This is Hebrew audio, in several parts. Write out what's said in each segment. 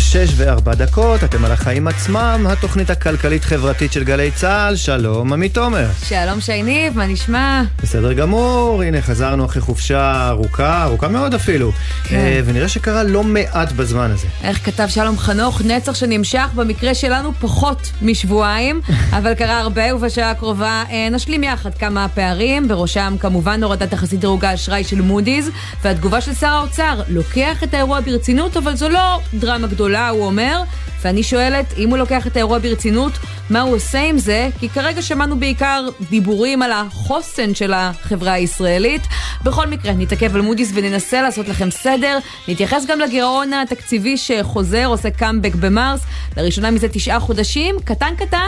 שש וארבע דקות, אתם על החיים עצמם, התוכנית הכלכלית-חברתית של גלי צה"ל, שלום, עמית תומר. שלום שייניב, מה נשמע? בסדר גמור, הנה חזרנו אחרי חופשה ארוכה, ארוכה מאוד אפילו, כן. אה, ונראה שקרה לא מעט בזמן הזה. איך כתב שלום חנוך, נצח שנמשך, במקרה שלנו פחות משבועיים, אבל קרה הרבה, ובשעה הקרובה אה, נשלים יחד כמה פערים, בראשם כמובן הורדת תחסית דירוג האשראי של מודי'ס, והתגובה של שר האוצר, לוקח את האירוע ברצינות, אבל זו לא דרמה גדולה, הוא אומר, ואני שואלת, אם הוא לוקח את האירוע ברצינות, מה הוא עושה עם זה? כי כרגע שמענו בעיקר דיבורים על החוסן של החברה הישראלית. בכל מקרה, נתעכב על מודי'ס וננסה לעשות לכם סדר. נתייחס גם לגירעון התקציבי שחוזר, עושה קאמבק במרס, לראשונה מזה תשעה חודשים, קטן קטן,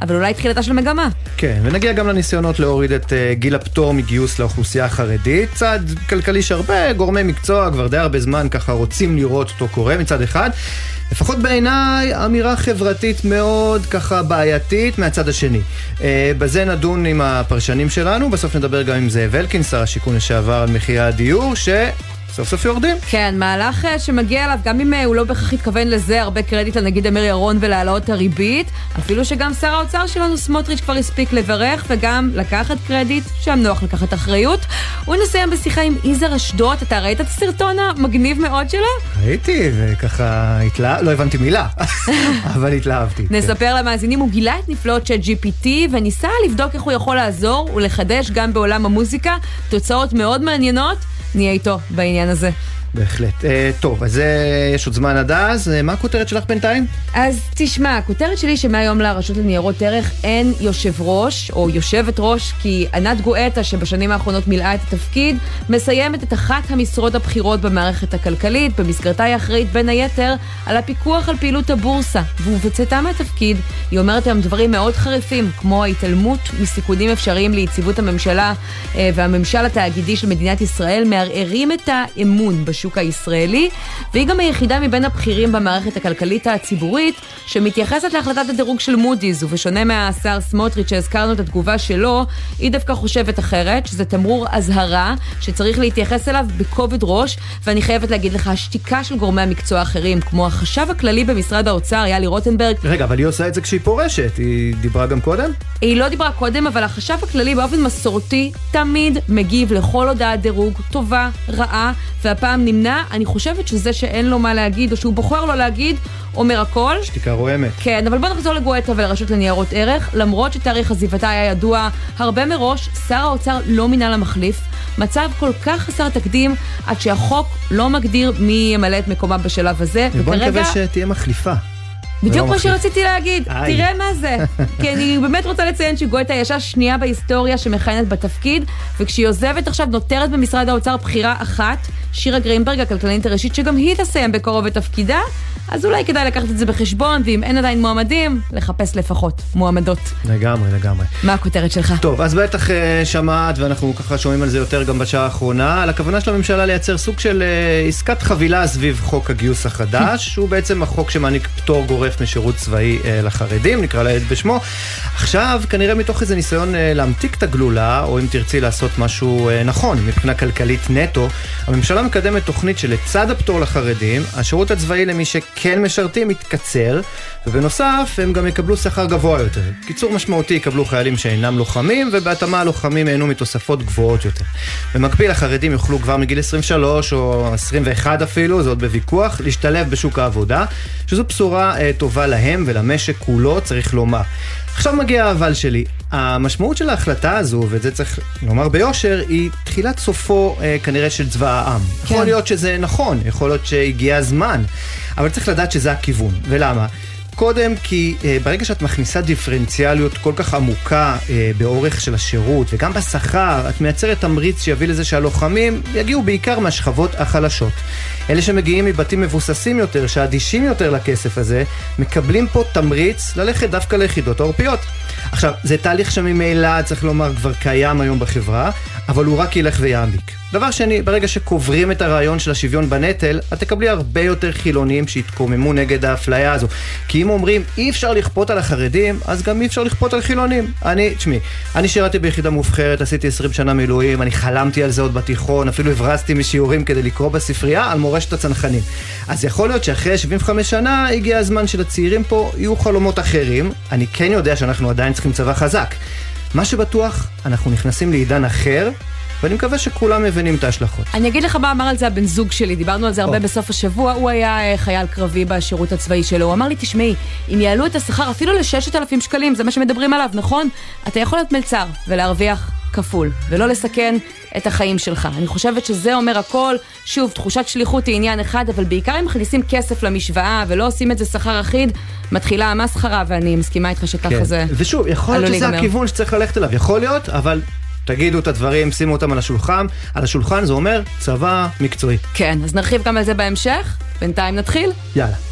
אבל אולי תחילתה של מגמה. כן, ונגיע גם לניסיונות להוריד את uh, גיל הפטור מגיוס לאוכלוסייה החרדית. צעד כלכלי שהרבה גורמי מקצוע כבר די הרבה זמן ככה רוצים לראות אותו קורה מצד אחד. לפחות בעיניי, אמירה חברתית מאוד ככה בעייתית מהצד השני. אה, בזה נדון עם הפרשנים שלנו, בסוף נדבר גם עם זאב אלקין, שר השיכון לשעבר, על מחירי הדיור, ש... סוף סוף יורדים. כן, מהלך אה, שמגיע אליו, גם אם אה, הוא לא בהכרח התכוון לזה, הרבה קרדיט לנגיד אמיר ירון ולהעלאות הריבית, אפילו שגם שר האוצר שלנו, סמוטריץ', כבר הספיק לברך, וגם לקחת קרדיט, שם נוח לקחת אחריות. ונסיים בשיחה עם יזהר אשדוד, אתה ראית את הסרטון המגניב מאוד שלו? ראיתי, וככה התלהב... לא הבנתי מילה, אבל התלהבתי. כן. נספר. למאזינים, הוא גילה את נפלאות של GPT, וניסה לבדוק איך הוא יכול לעזור ולחדש גם בעולם המוזיקה תוצאות מאוד מעניינות. נהיה איתו בעניין הזה. בהחלט. Uh, טוב, אז uh, יש עוד זמן עד אז. Uh, מה הכותרת שלך בינתיים? אז תשמע, הכותרת שלי שמהיום לרשות לניירות ערך אין יושב ראש או יושבת ראש, כי ענת גואטה, שבשנים האחרונות מילאה את התפקיד, מסיימת את אחת המשרות הבכירות במערכת הכלכלית. במסגרתה היא אחראית בין היתר על הפיקוח על פעילות הבורסה. ובצאתה מהתפקיד, היא אומרת היום דברים מאוד חריפים, כמו ההתעלמות מסיכונים אפשריים ליציבות הממשלה uh, והממשל התאגידי של מדינת ישראל, מערערים את האמון בשוק. הישראלי, והיא גם היחידה מבין הבכירים במערכת הכלכלית הציבורית שמתייחסת להחלטת הדירוג של מודי'ס, ובשונה מהשר סמוטריץ' שהזכרנו את התגובה שלו, היא דווקא חושבת אחרת, שזה תמרור אזהרה שצריך להתייחס אליו בכובד ראש, ואני חייבת להגיד לך, השתיקה של גורמי המקצוע האחרים, כמו החשב הכללי במשרד האוצר, יאלי רוטנברג... רגע, אבל היא עושה את זה כשהיא פורשת, היא דיברה גם קודם? היא לא דיברה קודם, אבל החשב הכללי באופן מסורתי תמיד מגיב לכל הודעת דירוג, טובה, רעה, והפעם נמנע, אני חושבת שזה שאין לו מה להגיד, או שהוא בוחר לא להגיד, אומר הכל. שתיקה רועמת. כן, אבל בוא נחזור לגואטה ולרשות לניירות ערך. למרות שתאריך עזיבתה היה ידוע הרבה מראש, שר האוצר לא מינה למחליף. מצב כל כך חסר תקדים, עד שהחוק לא מגדיר מי ימלא את מקומה בשלב הזה. ובוא וכרגע... נקווה שתהיה מחליפה. בדיוק כמו שרציתי להגיד, איי. תראה מה זה. כי אני באמת רוצה לציין שגואטה היא השנייה בהיסטוריה שמכהנת בתפקיד, וכשהיא עוזבת עכשיו נותרת במשרד האוצר בחירה אחת, שירה גרינברג, הכלכלנית הראשית, שגם היא תסיים בקרוב את תפקידה, אז אולי כדאי לקחת את זה בחשבון, ואם אין עדיין מועמדים, לחפש לפחות מועמדות. לגמרי, לגמרי. מה הכותרת שלך? טוב, אז בטח uh, שמעת, ואנחנו ככה שומעים על זה יותר גם בשעה האחרונה, על הכוונה של הממשלה לייצר סוג של uh, עסקת חבילה סביב חוק הגיוס החדש, שהוא בעצם החוק שמעניק פטור גורף משירות צבאי uh, לחרדים, נקרא לילד בשמו. עכשיו, כנראה מתוך איזה ניסיון uh, להמתיק את הגלולה, או אם תרצי לעשות משהו uh, נכון מבחינה כלכלית נטו, הממשלה מקדמת תוכנית שלצד הפטור לחרדים, השירות הצבאי למי ש... כן משרתים יתקצר, ובנוסף הם גם יקבלו שכר גבוה יותר. קיצור משמעותי יקבלו חיילים שאינם לוחמים, ובהתאמה הלוחמים ייהנו מתוספות גבוהות יותר. במקביל החרדים יוכלו כבר מגיל 23 או 21 אפילו, זה עוד בוויכוח, להשתלב בשוק העבודה, שזו בשורה אה, טובה להם ולמשק כולו, צריך לומר. עכשיו מגיע האבל שלי. המשמעות של ההחלטה הזו, ואת זה צריך לומר ביושר, היא תחילת סופו אה, כנראה של צבא העם. כן. יכול להיות שזה נכון, יכול להיות שהגיע הזמן, אבל צריך לדעת שזה הכיוון. ולמה? קודם כי אה, ברגע שאת מכניסה דיפרנציאליות כל כך עמוקה אה, באורך של השירות וגם בשכר, את מייצרת תמריץ שיביא לזה שהלוחמים יגיעו בעיקר מהשכבות החלשות. אלה שמגיעים מבתים מבוססים יותר, שאדישים יותר לכסף הזה, מקבלים פה תמריץ ללכת דווקא ליחידות העורפיות. עכשיו, זה תהליך שממילא, צריך לומר, כבר קיים היום בחברה, אבל הוא רק ילך ויעמיק. דבר שני, ברגע שקוברים את הרעיון של השוויון בנטל, את תקבלי הרבה יותר חילונים שיתקוממו נגד האפליה הזו. כי אם אומרים אי אפשר לכפות על החרדים, אז גם אי אפשר לכפות על חילונים. אני, תשמעי, אני שירתי ביחידה מובחרת, עשיתי 20 שנה מילואים, אני חלמתי על זה עוד בתיכון, אפילו הברזתי משיעורים כדי לקרוא בספרייה על מורשת הצנחנים. אז יכול להיות שאחרי 75 שנה הגיע הזמן שלצעירים פה יהיו חלומות אחרים. אני כן יודע שאנחנו עדיין צריכים צבא חזק. מה שבטוח, אנחנו נכנסים לעידן אחר, ואני מקווה שכולם מבינים את ההשלכות. אני אגיד לך מה אמר על זה הבן זוג שלי, דיברנו על זה הרבה בסוף השבוע, הוא היה אה, חייל קרבי בשירות הצבאי שלו, הוא אמר לי, תשמעי, אם יעלו את השכר אפילו ל-6,000 שקלים, זה מה שמדברים עליו, נכון? אתה יכול להיות מלצר ולהרוויח כפול, ולא לסכן את החיים שלך. אני חושבת שזה אומר הכל. שוב, תחושת שליחות היא עניין אחד, אבל בעיקר אם מכניסים כסף למשוואה ולא עושים את זה שכר אחיד, מתחילה המסחרה, ואני מסכימה איתך שככה כן. זה ושוב, יכול להיות שזה הכיוון שצריך ללכת אליו, יכול להיות, אבל תגידו את הדברים, שימו אותם על השולחן. על השולחן זה אומר צבא מקצועי. כן, אז נרחיב גם על זה בהמשך. בינתיים נתחיל? יאללה.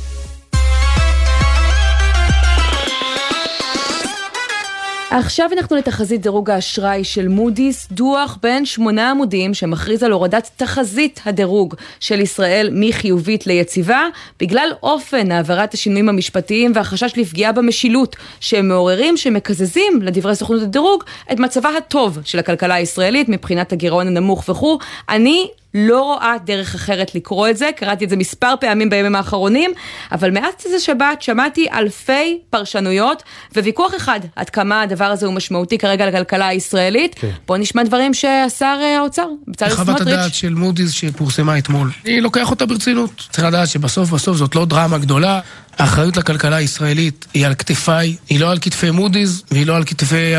עכשיו אנחנו לתחזית דירוג האשראי של מודי'ס, דוח בין שמונה עמודים שמכריז על הורדת תחזית הדירוג של ישראל מחיובית ליציבה, בגלל אופן העברת השינויים המשפטיים והחשש לפגיעה במשילות שהם מעוררים, שמקזזים, לדברי סוכנות הדירוג, את מצבה הטוב של הכלכלה הישראלית מבחינת הגירעון הנמוך וכו'. אני לא רואה דרך אחרת לקרוא את זה, קראתי את זה מספר פעמים בימים האחרונים, אבל מאז איזה שבת שמעתי אלפי פרשנויות וויכוח אחד עד כמה הדבר הזה הוא משמעותי כרגע לכלכלה הישראלית. כן. בואו נשמע דברים שעשה אה, האוצר, בצלאל סמוטריץ'. חוות הדעת של מודי'ס שפורסמה אתמול, אני לוקח אותה ברצינות. צריך לדעת שבסוף בסוף זאת לא דרמה גדולה. האחריות לכלכלה הישראלית היא על כתפיי, היא לא על כתפי מודי'ס והיא לא על כתפי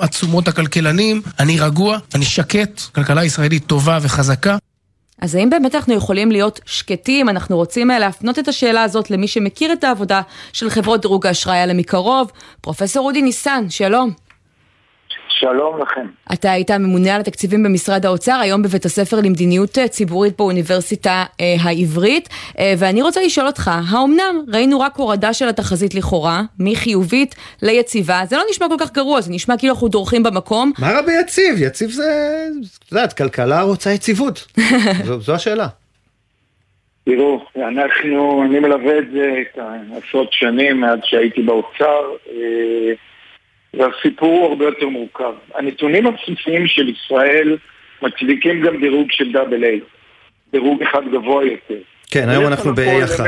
עצומות הכלכלנים. אני רגוע, אני שקט, כלכלה ישראלית טובה וחזקה. אז האם באמת אנחנו יכולים להיות שקטים? אנחנו רוצים אה, להפנות את השאלה הזאת למי שמכיר את העבודה של חברות דירוג האשראי האלה מקרוב. פרופסור אודי ניסן, שלום. שלום לכם. אתה היית ממונה על התקציבים במשרד האוצר, היום בבית הספר למדיניות אה, ציבורית באוניברסיטה אה, העברית, אה, ואני רוצה לשאול אותך, האומנם ראינו רק הורדה של התחזית לכאורה, מחיובית ליציבה, זה לא נשמע כל כך גרוע, זה נשמע כאילו אנחנו דורכים במקום. מה רע ביציב? יציב זה, את יודעת, כלכלה רוצה יציבות, זו, זו השאלה. תראו, אנחנו, אני מלווה את זה עשרות שנים מאז שהייתי באוצר. אה, והסיפור הוא הרבה יותר מורכב. הנתונים הבסיסיים של ישראל מצדיקים גם דירוג של דאבל איי, דירוג אחד גבוה יותר. כן, היום אנחנו ב-A1.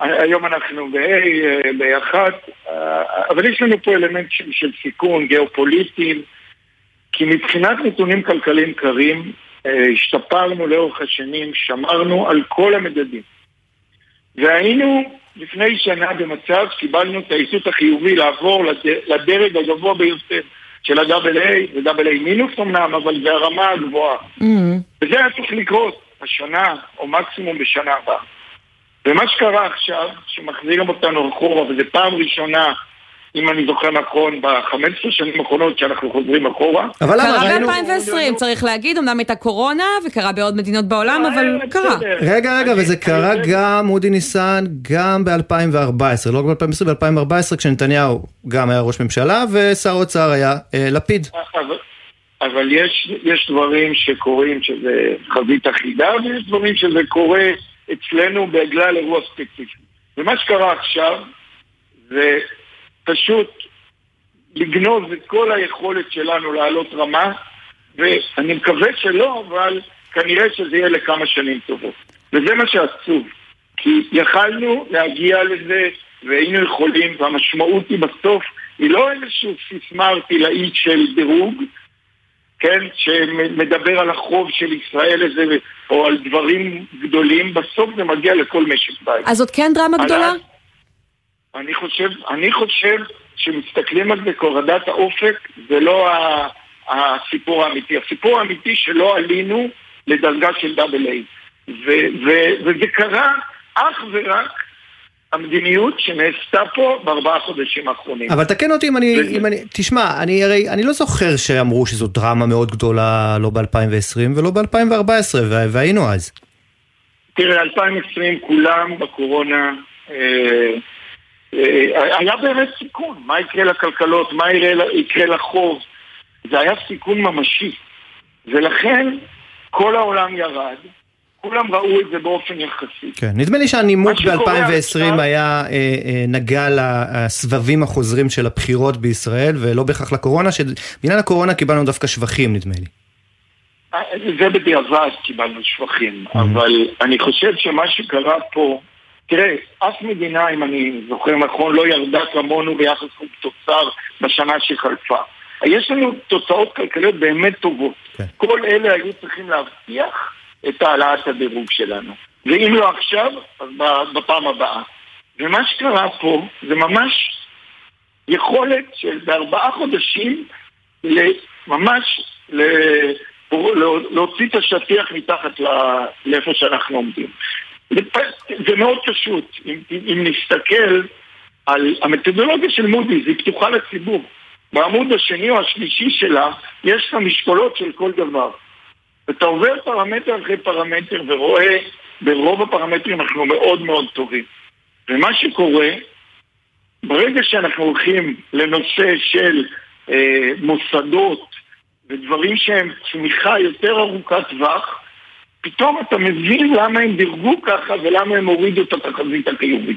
היום אנחנו ב-A, ב-A1, אבל יש לנו פה אלמנט של, של סיכון גיאופוליטי, כי מבחינת נתונים כלכליים קרים, אה, השתפרנו לאורך השנים, שמרנו על כל המדדים. והיינו לפני שנה במצב קיבלנו את האיסות החיובי לעבור לדרג הגבוה ביותר של ה-AA, זה AA מינוס אמנם, אבל זה הרמה הגבוהה. Mm-hmm. וזה היה צריך לקרות השנה, או מקסימום בשנה הבאה. ומה שקרה עכשיו, שמחזירים אותנו אחורה, וזו פעם ראשונה אם אני זוכר נכון, ב-15 שנים האחרונות שאנחנו חוזרים אחורה. אבל למה? קרה ב-2020, צריך להגיד, אמנם הייתה קורונה, וקרה בעוד מדינות בעולם, אה, אבל קרה. רגע, רגע, וזה קרה גם, אודי ניסן, גם ב-2014, לא רק ב-2020, ב-2014, כשנתניהו גם היה ראש ממשלה, ושר האוצר היה אה, לפיד. אבל יש, יש דברים שקורים שזה חזית אחידה, ויש דברים שזה קורה אצלנו בגלל אירוע ספציפי. ומה שקרה עכשיו, זה פשוט לגנוז את כל היכולת שלנו לעלות רמה, ואני מקווה שלא, אבל כנראה שזה יהיה לכמה שנים טובות. וזה מה שעצוב, כי יכלנו להגיע לזה והיינו יכולים, והמשמעות היא בסוף, היא לא איזושהי סיסמה ארטילאית של דירוג, כן, שמדבר על החוב של ישראל איזה, או על דברים גדולים, בסוף זה מגיע לכל משק בית. אז זאת כן דרמה גדולה? אני חושב, אני חושב שמסתכלים על זה כהורדת האופק, זה לא הסיפור האמיתי. הסיפור האמיתי שלא עלינו לדרגה של דאבל איי. וזה קרה אך ורק המדיניות שנעשתה פה בארבעה חודשים האחרונים. אבל תקן אותי אם אני, אם אני, תשמע, אני הרי, אני לא זוכר שאמרו שזו דרמה מאוד גדולה לא ב-2020 ולא ב-2014, והיינו אז. תראה, 2020 כולם בקורונה אה, היה באמת סיכון, מה יקרה לכלכלות, מה יקרה לחוב, זה היה סיכון ממשי. ולכן כל העולם ירד, כולם ראו את זה באופן יחסי. כן, נדמה לי שהנימוק מה שקורה ב-2020 עכשיו- היה אה, אה, נגע לסבבים החוזרים של הבחירות בישראל, ולא בהכרח לקורונה, שבעניין הקורונה קיבלנו דווקא שבחים, נדמה לי. זה בדיעבד קיבלנו שבחים, אבל אני חושב שמה שקרה פה, תראה, אף מדינה, אם אני זוכר נכון, לא ירדה כמונו ביחס חוב תוצר בשנה שחלפה. יש לנו תוצאות כלכליות באמת טובות. כן. כל אלה היו צריכים להבטיח את העלאת הדירוג שלנו. ואם לא עכשיו, אז בפעם הבאה. ומה שקרה פה זה ממש יכולת של בארבעה חודשים ממש להוציא את השטיח מתחת לאיפה שאנחנו עומדים. זה מאוד פשוט, אם, אם נסתכל על המתודולוגיה של מודי'ס, היא פתוחה לציבור. בעמוד השני או השלישי שלה יש את המשקולות של כל דבר. ואתה עובר פרמטר אחרי פרמטר ורואה ברוב הפרמטרים אנחנו מאוד מאוד טובים. ומה שקורה, ברגע שאנחנו הולכים לנושא של אה, מוסדות ודברים שהם צמיחה יותר ארוכת טווח, פתאום אתה מבין למה הם דירגו ככה ולמה הם הורידו את התחזית החיובית.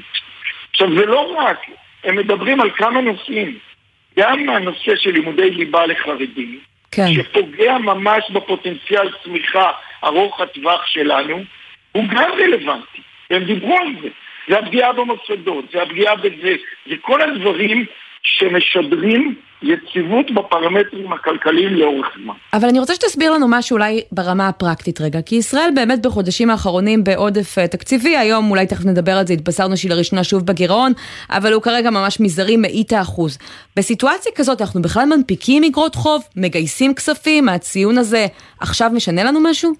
עכשיו זה לא רק, הם מדברים על כמה נושאים. גם הנושא של לימודי ליבה לחרדים, כן. שפוגע ממש בפוטנציאל צמיחה ארוך הטווח שלנו, הוא גם רלוונטי. והם דיברו על זה. זה הפגיעה במוסדות, זה הפגיעה בזה, זה כל הדברים שמשדרים יציבות בפרמטרים הכלכליים לאורך זמן. אבל אני רוצה שתסביר לנו משהו אולי ברמה הפרקטית רגע, כי ישראל באמת בחודשים האחרונים בעודף אה, תקציבי, היום אולי תכף נדבר על זה, התבשרנו שהיא לראשונה שוב בגירעון, אבל הוא כרגע ממש מזערי מאית האחוז. בסיטואציה כזאת אנחנו בכלל מנפיקים אגרות חוב, מגייסים כספים, הציון הזה עכשיו משנה לנו משהו?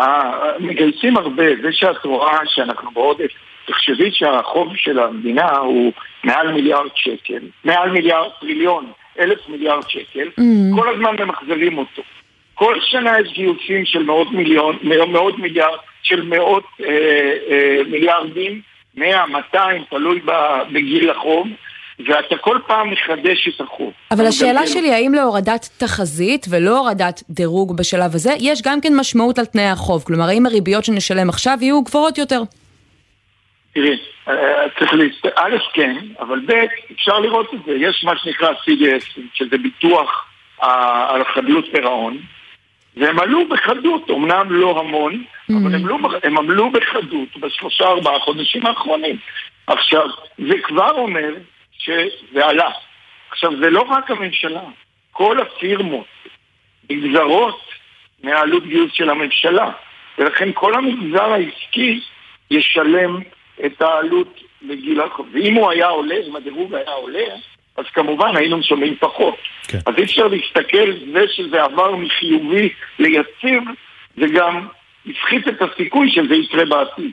אה, מגייסים הרבה, זה שאת רואה שאנחנו בעודף, תחשבי שהחוב של המדינה הוא מעל מיליארד שקל, מעל מיליארד טריליון, אלף מיליארד שקל, כל הזמן ממחזרים אותו. כל שנה יש גיוסים של מאות מיליון, מאות מיליארד, של מאות אה, אה, מיליארדים, 100, 200, תלוי בגיל החוב, ואתה כל פעם מחדש את החוב. אבל השאלה מגלגל שלי, האם להורדת תחזית ולא הורדת דירוג בשלב הזה, יש גם כן משמעות על תנאי החוב? כלומר, האם הריביות שנשלם עכשיו יהיו גבוהות יותר? תראי, אה, צריך להסת... א', כן, אבל ב', אפשר לראות את זה. יש מה שנקרא CDS, שזה ביטוח אה, על חדלות פירעון, והם עלו בחדות, אמנם לא המון, אבל הם, לא, הם עמלו בחדות בשלושה ארבעה חודשים האחרונים. עכשיו, זה כבר אומר שזה עלה. עכשיו, זה לא רק הממשלה, כל הפירמות נגזרות מהעלות גיוס של הממשלה, ולכן כל המגזר העסקי ישלם את העלות לגיל החוב. ואם הוא היה עולה, אם הדירוג היה עולה, אז כמובן היינו משלמים פחות. כן. אז אי אפשר להסתכל, זה שזה עבר מחיובי ליציב, זה גם הפחית את הסיכוי שזה יקרה בעתיד.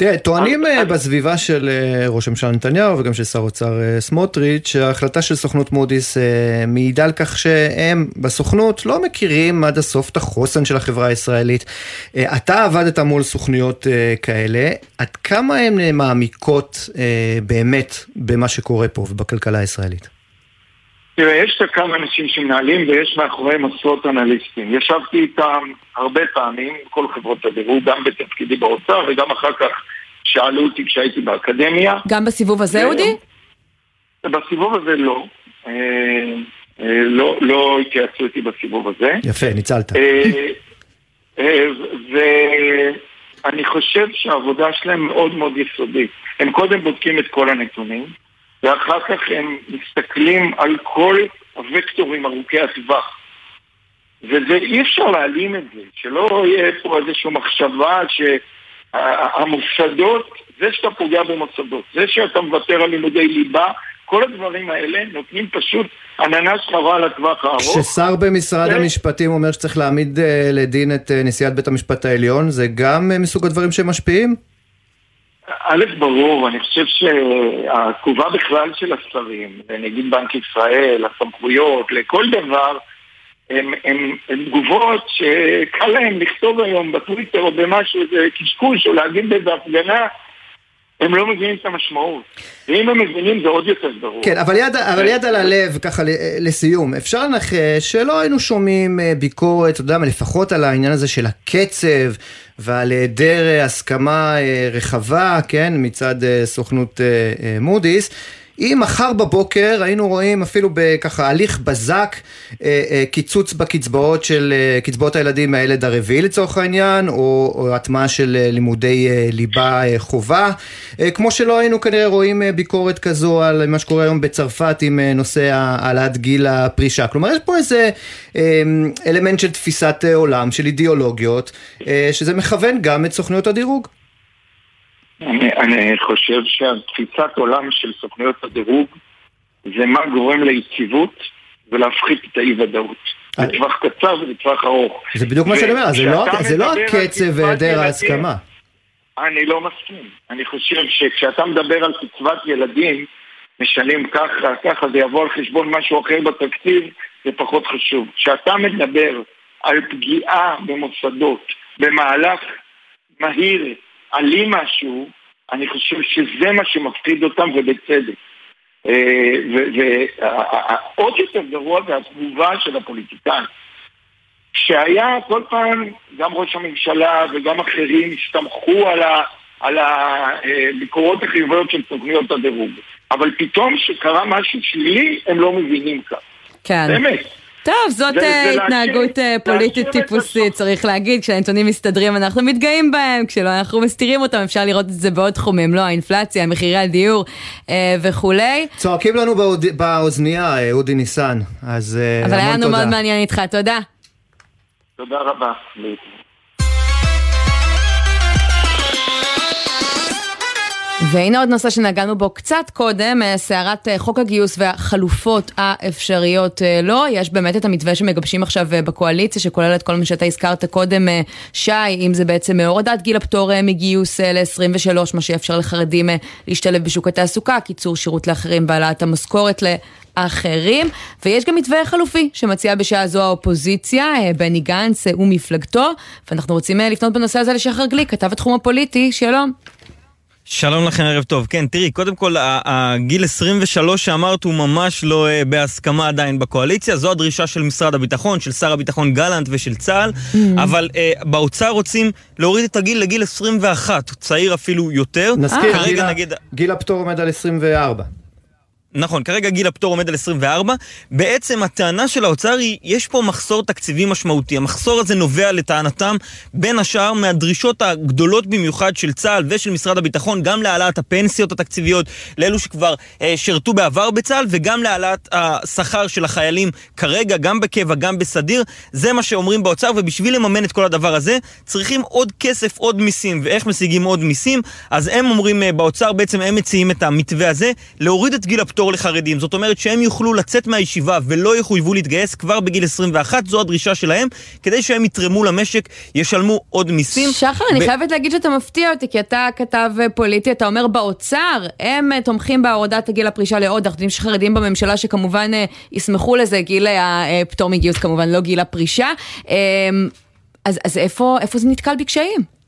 תראה, טוענים אה, אז- בסביבה של אה, ראש הממשלה נתניהו וגם של שר האוצר אה, סמוטריץ', שההחלטה של סוכנות מודי'ס אה, מעידה על כך שהם בסוכנות לא מכירים עד הסוף את החוסן של החברה הישראלית. אה, אתה עבדת מול סוכנויות אה, כאלה, עד כמה הן אה, מעמיקות אה, באמת במה שקורה פה ובכלכלה הישראלית? תראה, יש את כמה אנשים שמנהלים ויש מאחוריהם עשרות אנליסטים. ישבתי איתם הרבה פעמים, כל חברות הדירוג, גם בתפקידי באוצר וגם אחר כך שאלו אותי כשהייתי באקדמיה. גם בסיבוב הזה. אודי? בסיבוב הזה לא. אה, אה, לא, לא התייעצו איתי בסיבוב הזה. יפה, ניצלת. אה, ואני חושב שהעבודה שלהם מאוד מאוד יסודית. הם קודם בודקים את כל הנתונים, ואחר כך הם מסתכלים על כל הוקטורים ארוכי הטווח. וזה, אי אפשר להעלים את זה, שלא יהיה פה איזושהי מחשבה שהמוסדות, זה שאתה פוגע במוסדות, זה שאתה מוותר על לימודי ליבה, כל הדברים האלה נותנים פשוט עננה שחורה לטווח הארוך. כששר במשרד כן. המשפטים אומר שצריך להעמיד אה, לדין את אה, נשיאת בית המשפט העליון, זה גם אה, מסוג הדברים שמשפיעים? א', ברור, אני חושב שהתגובה בכלל של השרים, לנגיד בנק ישראל, הסמכויות, לכל דבר, הן תגובות שקל להם לכתוב היום בטוויטר או במשהו, איזה קשקוש, או להגיד באיזה הפגנה, הם לא מבינים את המשמעות. ואם הם מבינים זה עוד יותר גרוע. כן, אבל יד, אבל יד על הלב, ככה לסיום, אפשר לנחש שלא היינו שומעים אה, ביקורת, אתה יודע מה, לפחות על העניין הזה של הקצב ועל היעדר הסכמה רחבה, כן, מצד סוכנות מודי'ס. אם מחר בבוקר היינו רואים אפילו בככה הליך בזק אה, אה, קיצוץ בקצבאות של אה, קצבאות הילדים מהילד הרביעי לצורך העניין, או, הטמעה של לימודי ליבה חובה, כמו שלא היינו כנראה רואים ביקורת כזו על מה שקורה היום בצרפת עם נושא העלאת גיל הפרישה. כלומר יש פה איזה אלמנט של תפיסת עולם, של אידיאולוגיות, שזה מכוון גם את סוכנויות הדירוג. אני, אני חושב שהתפיסת עולם של סוכנויות הדירוג זה מה גורם ליציבות ולהפחית את האי-ודאות. אה. לטווח קצר ולטווח ארוך. זה בדיוק מה שאני אומר, זה לא, לא הקצב והיעדר ההסכמה. אני לא מסכים. אני חושב שכשאתה מדבר על קצבת ילדים, משנים ככה, ככה, זה יבוא על חשבון משהו אחר בתקציב, זה פחות חשוב. כשאתה מדבר על פגיעה במוסדות במהלך מהיר אלים משהו, אני חושב שזה מה שמפחיד אותם ובצדק. אה, ועוד יותר גרוע זה התגובה של הפוליטיקאים. שהיה כל פעם, גם ראש הממשלה וגם אחרים הסתמכו על, ה, על הביקורות החיוביות של תוכניות הדירוג. אבל פתאום שקרה משהו שלילי, הם לא מבינים כך. כן. באמת. טוב, זאת זה, זה uh, התנהגות uh, פוליטית טיפוסית, צריך להגיד, כשהנתונים מסתדרים אנחנו מתגאים בהם, כשלא אנחנו מסתירים אותם, אפשר לראות את זה בעוד תחומים, לא האינפלציה, מחירי הדיור uh, וכולי. צועקים לנו באוד... באוזנייה, אודי ניסן, אז המון תודה. אבל היה לנו מאוד מעניין איתך, תודה. תודה רבה. והנה עוד נושא שנגענו בו קצת קודם, אה, סערת אה, חוק הגיוס והחלופות האפשריות לו. לא. יש באמת את המתווה שמגבשים עכשיו אה, בקואליציה, שכולל את כל מה שאתה הזכרת קודם, שי, אם זה בעצם הורדת גיל הפטור מגיוס ל-23, מה שיאפשר לחרדים להשתלב בשוק התעסוקה, קיצור שירות לאחרים והעלאת המשכורת לאחרים. ויש גם מתווה חלופי שמציע בשעה זו האופוזיציה, בני גנץ ומפלגתו, ואנחנו רוצים לפנות בנושא הזה לשחר גליק, כתב התחום הפוליטי, שלום. שלום לכם, ערב טוב. כן, תראי, קודם כל, הגיל 23 שאמרת הוא ממש לא uh, בהסכמה עדיין בקואליציה. זו הדרישה של משרד הביטחון, של שר הביטחון גלנט ושל צה"ל, mm-hmm. אבל uh, באוצר רוצים להוריד את הגיל לגיל 21, צעיר אפילו יותר. נזכיר, גיל, נגיד... גיל הפטור עומד על 24. נכון, כרגע גיל הפטור עומד על 24. בעצם הטענה של האוצר היא, יש פה מחסור תקציבי משמעותי. המחסור הזה נובע לטענתם, בין השאר, מהדרישות הגדולות במיוחד של צה"ל ושל משרד הביטחון, גם להעלאת הפנסיות התקציביות לאלו שכבר אה, שירתו בעבר בצה"ל, וגם להעלאת השכר של החיילים כרגע, גם בקבע, גם בסדיר. זה מה שאומרים באוצר, ובשביל לממן את כל הדבר הזה, צריכים עוד כסף, עוד מיסים. ואיך משיגים עוד מיסים? אז הם אומרים אה, באוצר, בעצם הם מציעים את המתווה הזה, להוריד את גיל הפטור פטור לחרדים. זאת אומרת שהם יוכלו לצאת מהישיבה ולא יחויבו להתגייס כבר בגיל 21, זו הדרישה שלהם, כדי שהם יתרמו למשק, ישלמו עוד מיסים. שחר, ב- אני חייבת להגיד שאתה מפתיע אותי, כי אתה כתב פוליטי, אתה אומר באוצר, הם אה, תומכים בהורדת הגיל הפרישה לעוד, אנחנו יודעים שחרדים בממשלה שכמובן אה, ישמחו לזה, גיל הפטור אה, מגיוס כמובן, לא גיל הפרישה. אז, אז איפה, איפה זה נתקל בקשיים?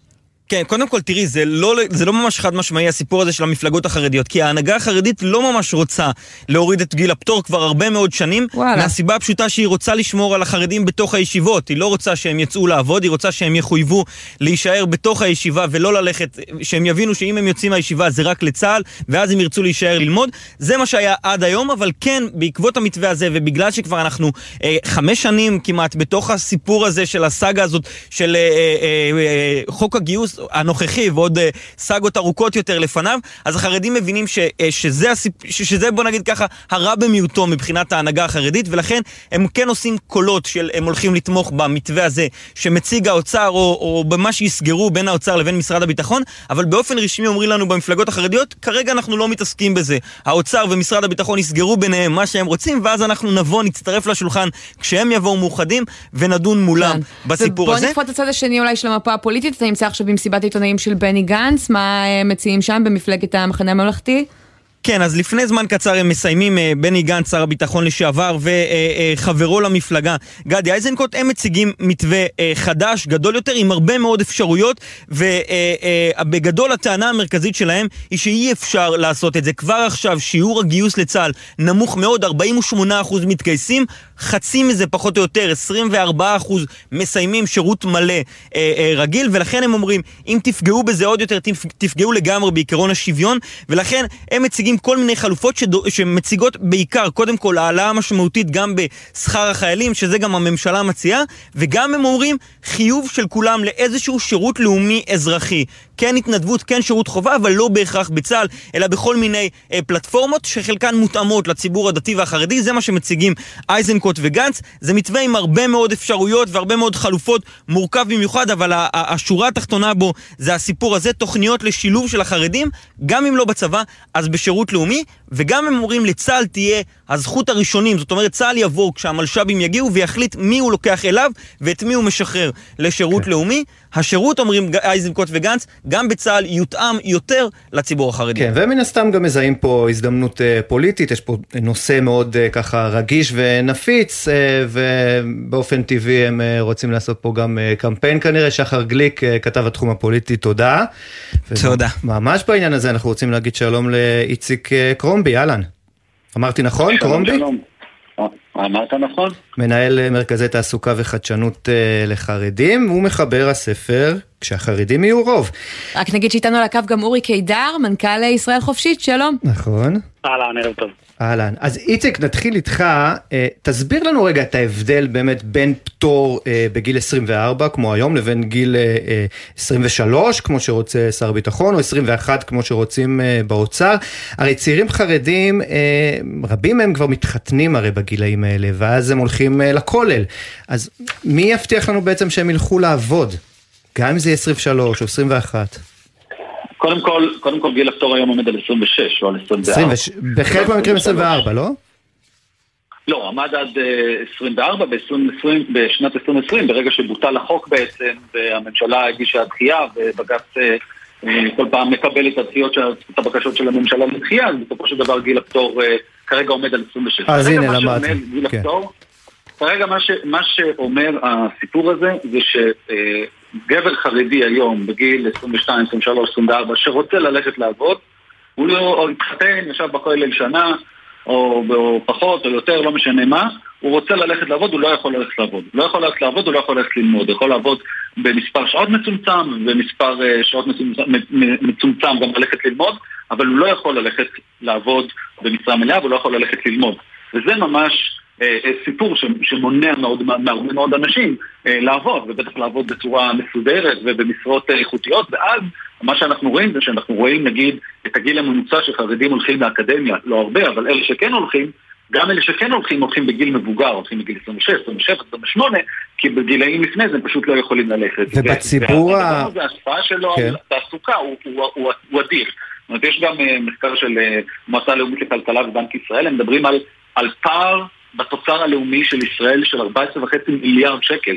כן, קודם כל, תראי, זה לא, זה לא ממש חד משמעי הסיפור הזה של המפלגות החרדיות, כי ההנהגה החרדית לא ממש רוצה להוריד את גיל הפטור כבר הרבה מאוד שנים, וואלה. מהסיבה הפשוטה שהיא רוצה לשמור על החרדים בתוך הישיבות. היא לא רוצה שהם יצאו לעבוד, היא רוצה שהם יחויבו להישאר בתוך הישיבה ולא ללכת, שהם יבינו שאם הם יוצאים מהישיבה זה רק לצה"ל, ואז הם ירצו להישאר ללמוד. זה מה שהיה עד היום, אבל כן, בעקבות המתווה הזה, ובגלל שכבר אנחנו אה, חמש שנים כמעט בתוך הסיפור הזה של הסאגה הזאת של אה, אה, אה, חוק הגיוס, הנוכחי ועוד uh, סאגות ארוכות יותר לפניו, אז החרדים מבינים ש, uh, שזה, הסיפ... שזה בוא נגיד ככה הרע במיעוטו מבחינת ההנהגה החרדית, ולכן הם כן עושים קולות של הם הולכים לתמוך במתווה הזה שמציג האוצר, או, או במה שיסגרו בין האוצר לבין משרד הביטחון, אבל באופן רשמי אומרים לנו במפלגות החרדיות, כרגע אנחנו לא מתעסקים בזה. האוצר ומשרד הביטחון יסגרו ביניהם מה שהם רוצים, ואז אנחנו נבוא, נצטרף לשולחן כשהם יבואו מאוחדים, ונדון מולם כן. בסיפור הזה. ובוא נקפוץ לצד השני אולי של המפה הפוליטית, אתה נמצא עכשיו במסיבת עיתונאים של בני גנץ, מה מציעים שם במפלגת המחנה הממלכתי? כן, אז לפני זמן קצר הם מסיימים, אה, בני גנץ, שר הביטחון לשעבר, וחברו למפלגה, גדי איזנקוט, הם מציגים מתווה אה, חדש, גדול יותר, עם הרבה מאוד אפשרויות, ובגדול הטענה המרכזית שלהם היא שאי אפשר לעשות את זה. כבר עכשיו שיעור הגיוס לצה"ל נמוך מאוד, 48% מתגייסים, חצי מזה פחות או יותר, 24% מסיימים שירות מלא רגיל, ולכן הם אומרים, אם תפגעו בזה עוד יותר, תפגעו לגמרי בעקרון השוויון, ולכן הם מציגים כל מיני חלופות שדו, שמציגות בעיקר, קודם כל, העלאה משמעותית גם בשכר החיילים, שזה גם הממשלה מציעה, וגם הם אומרים חיוב של כולם לאיזשהו שירות לאומי אזרחי. כן התנדבות, כן שירות חובה, אבל לא בהכרח בצה"ל, אלא בכל מיני אה, פלטפורמות שחלקן מותאמות לציבור הדתי והחרדי, זה מה שמציגים אייזנקוט וגנץ. זה מתווה עם הרבה מאוד אפשרויות והרבה מאוד חלופות, מורכב במיוחד, אבל השורה התחתונה בו זה הסיפור הזה, תוכניות לשילוב של החרדים, גם אם לא בצבא, אז בשירות לאומי, וגם הם אומרים לצה"ל תהיה הזכות הראשונים, זאת אומרת צה"ל יבוא כשהמלש"בים יגיעו ויחליט מי הוא לוקח אליו ואת מי הוא משחרר לשירות כן. לאומי. השירות, אומרים אייזנקוט וגנץ, גם בצה"ל יותאם יותר לציבור החרדי. כן, ומן הסתם גם מזהים פה הזדמנות uh, פוליטית, יש פה נושא מאוד uh, ככה רגיש ונפיץ, uh, ובאופן טבעי הם uh, רוצים לעשות פה גם uh, קמפיין כנראה. שחר גליק, uh, כתב התחום הפוליטי, תודה. תודה. ממש בעניין הזה אנחנו רוצים להגיד שלום לאיציק uh, קרומבי, אהלן. אמרתי נכון, קרומבי? שלום. אמרת נכון. מנהל אה, מרכזי תעסוקה וחדשנות uh, לחרדים, הוא מחבר הספר כשהחרדים יהיו רוב. רק נגיד שאיתנו על הקו גם אורי קידר, מנכ"ל ישראל חופשית, שלום. נכון. אהלן, ערב טוב. אהלן. אז איציק, נתחיל איתך. אה, תסביר לנו רגע את ההבדל באמת בין פטור אה, בגיל 24, כמו היום, לבין גיל 23, כמו שרוצה שר הביטחון, או 21, כמו שרוצים באוצר. הרי צעירים חרדים, רבים מהם כבר מתחתנים הרי בגילאים האלה, ואז הם הולכים לכולל. אז מי יבטיח לנו בעצם שהם ילכו לעבוד? גם אם זה יהיה 23 או 21. קודם כל, קודם כל גיל הפטור היום עומד על 26 או על 24. בחלק מהמקרים 24, לא? לא, עמד עד 24 ב-2020, בשנת 2020, ברגע שבוטל החוק בעצם, והממשלה הגישה דחייה, ובג"ץ אה, אה, כל פעם מקבל את הדחיות, את הבקשות של הממשלה לדחייה, אז בסופו של דבר גיל הפטור אה, כרגע עומד על 26. אז הנה, למדתי. כן. כרגע מה, ש, מה שאומר הסיפור הזה, זה ש... גבר חרדי היום, בגיל 22, 23, 24, שרוצה ללכת לעבוד, הוא לא התחתן, ישב בכולל שנה, או, או פחות, או יותר, לא משנה מה, הוא רוצה ללכת לעבוד, הוא לא יכול ללכת לעבוד. לא יכול ללכת לעבוד, הוא לא יכול ללכת ללמוד. הוא יכול לעבוד במספר שעות מצומצם, במספר uh, שעות מצומצם, גם ללכת ללמוד, אבל הוא לא יכול ללכת לעבוד במשרה מלאה, והוא לא יכול ללכת ללמוד. וזה ממש אה, אה, סיפור שמונע מאוד, מהרבה מאוד אנשים אה, לעבוד, ובטח לעבוד בצורה מסודרת ובמשרות איכותיות, ואז מה שאנחנו רואים זה שאנחנו רואים נגיד את הגיל הממוצע שחרדים הולכים לאקדמיה, לא הרבה, אבל אלה שכן הולכים, גם אלה שכן הולכים, הולכים בגיל מבוגר, הולכים בגיל 26, 27, 28, כי בגילאים לפני זה הם פשוט לא יכולים ללכת. ובציבור ה... וההשפעה שלו כן. על התעסוקה הוא, הוא, הוא, הוא אדיר. זאת אומרת, יש גם מחקר של מועצה לאומית לכלכלה ובנק ישראל, הם מדברים על, על פער בתוצר הלאומי של ישראל של 14.5 מיליארד שקל.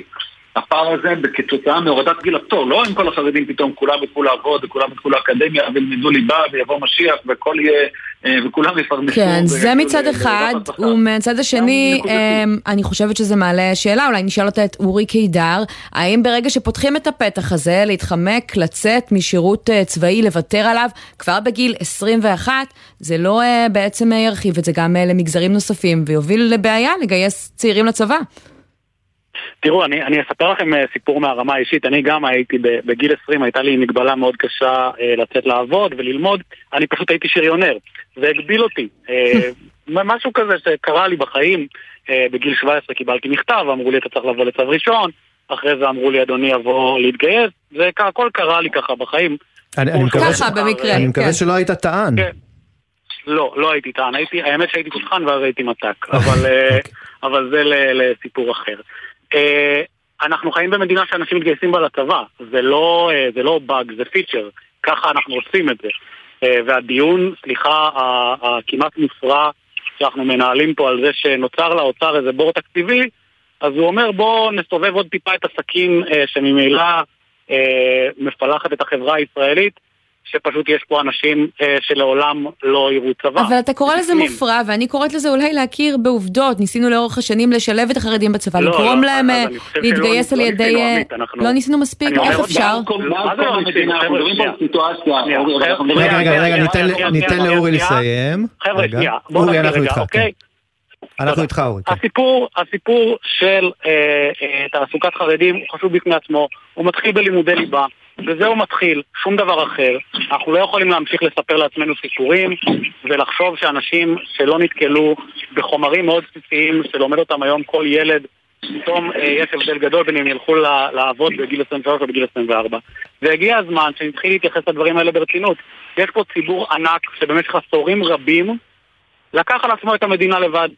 הפער הזה כתוצאה מהורדת גיל הפטור, לא אם כל החרדים פתאום כולם ילכו לעבוד וכולם ילכו לאקדמיה וילמדו ליבה ויבוא משיח וכל יהיה, אה, וכולם יפרנסו. כן, זה מצד אחד, ומצד השני, אמ, אני חושבת שזה מעלה שאלה, אולי נשאל אותה את אורי קידר, האם ברגע שפותחים את הפתח הזה, להתחמק, לצאת משירות אה, צבאי, לוותר עליו, כבר בגיל 21, זה לא אה, בעצם ירחיב את זה גם למגזרים נוספים ויוביל לבעיה לגייס צעירים לצבא? תראו, אני, אני אספר לכם אה, סיפור מהרמה האישית. אני גם הייתי בגיל 20, הייתה לי מגבלה מאוד קשה אה, לצאת לעבוד וללמוד. אני פשוט הייתי שריונר. זה הגביל אותי. אה, משהו כזה שקרה לי בחיים. בגיל 17 קיבלתי מכתב, אמרו לי אתה צריך לבוא לצו ראשון. אחרי זה אמרו לי אדוני יבוא להתגייס. זה הכל קרה לי ככה בחיים. אני, אני מקווה, ש... במקרה, אני מקווה כן. שלא היית טען. כן. לא, לא הייתי טען. הייתי, האמת שהייתי תותחן ואז הייתי מתק. אבל, אה, אוקיי. אבל זה לסיפור אחר. אה, אנחנו חיים במדינה שאנשים מתגייסים בה לצבא, זה לא, אה, זה לא באג, זה פיצ'ר, ככה אנחנו עושים את זה. אה, והדיון, סליחה, הכמעט מופרע שאנחנו מנהלים פה על זה שנוצר לאוצר איזה בור תקציבי, אז הוא אומר בואו נסובב עוד טיפה את הסכין שממילא מפלחת את החברה הישראלית. שפשוט יש פה אנשים אה, שלעולם לא יראו צבא. אבל אתה קורא לזה מופרע, ואני קוראת לזה אולי להכיר בעובדות. ניסינו לאורך השנים לשלב את החרדים בצבא, לא, לגרום לא, להם אה, להתגייס על ידי... לא, אה, לא ניסינו מספיק, איך אפשר? רגע, רגע, רגע, ניתן לאורי לסיים. חבר'ה, שנייה. אורי, אנחנו איתך. אוקיי? אנחנו איתך אורי. כן. הסיפור, הסיפור של אה, אה, תעסוקת חרדים הוא חשוב בפני עצמו, הוא מתחיל בלימודי ליבה, וזהו מתחיל, שום דבר אחר. אנחנו לא יכולים להמשיך לספר לעצמנו סיפורים ולחשוב שאנשים שלא נתקלו בחומרים מאוד בסיסיים שלומד אותם היום כל ילד פתאום אה, יש הבדל גדול בין אם ילכו לעבוד בגיל 23 או בגיל 24. והגיע הזמן שנתחיל להתייחס לדברים האלה ברצינות. יש פה ציבור ענק שבמשך עשורים רבים לקח על עצמו את המדינה לבד.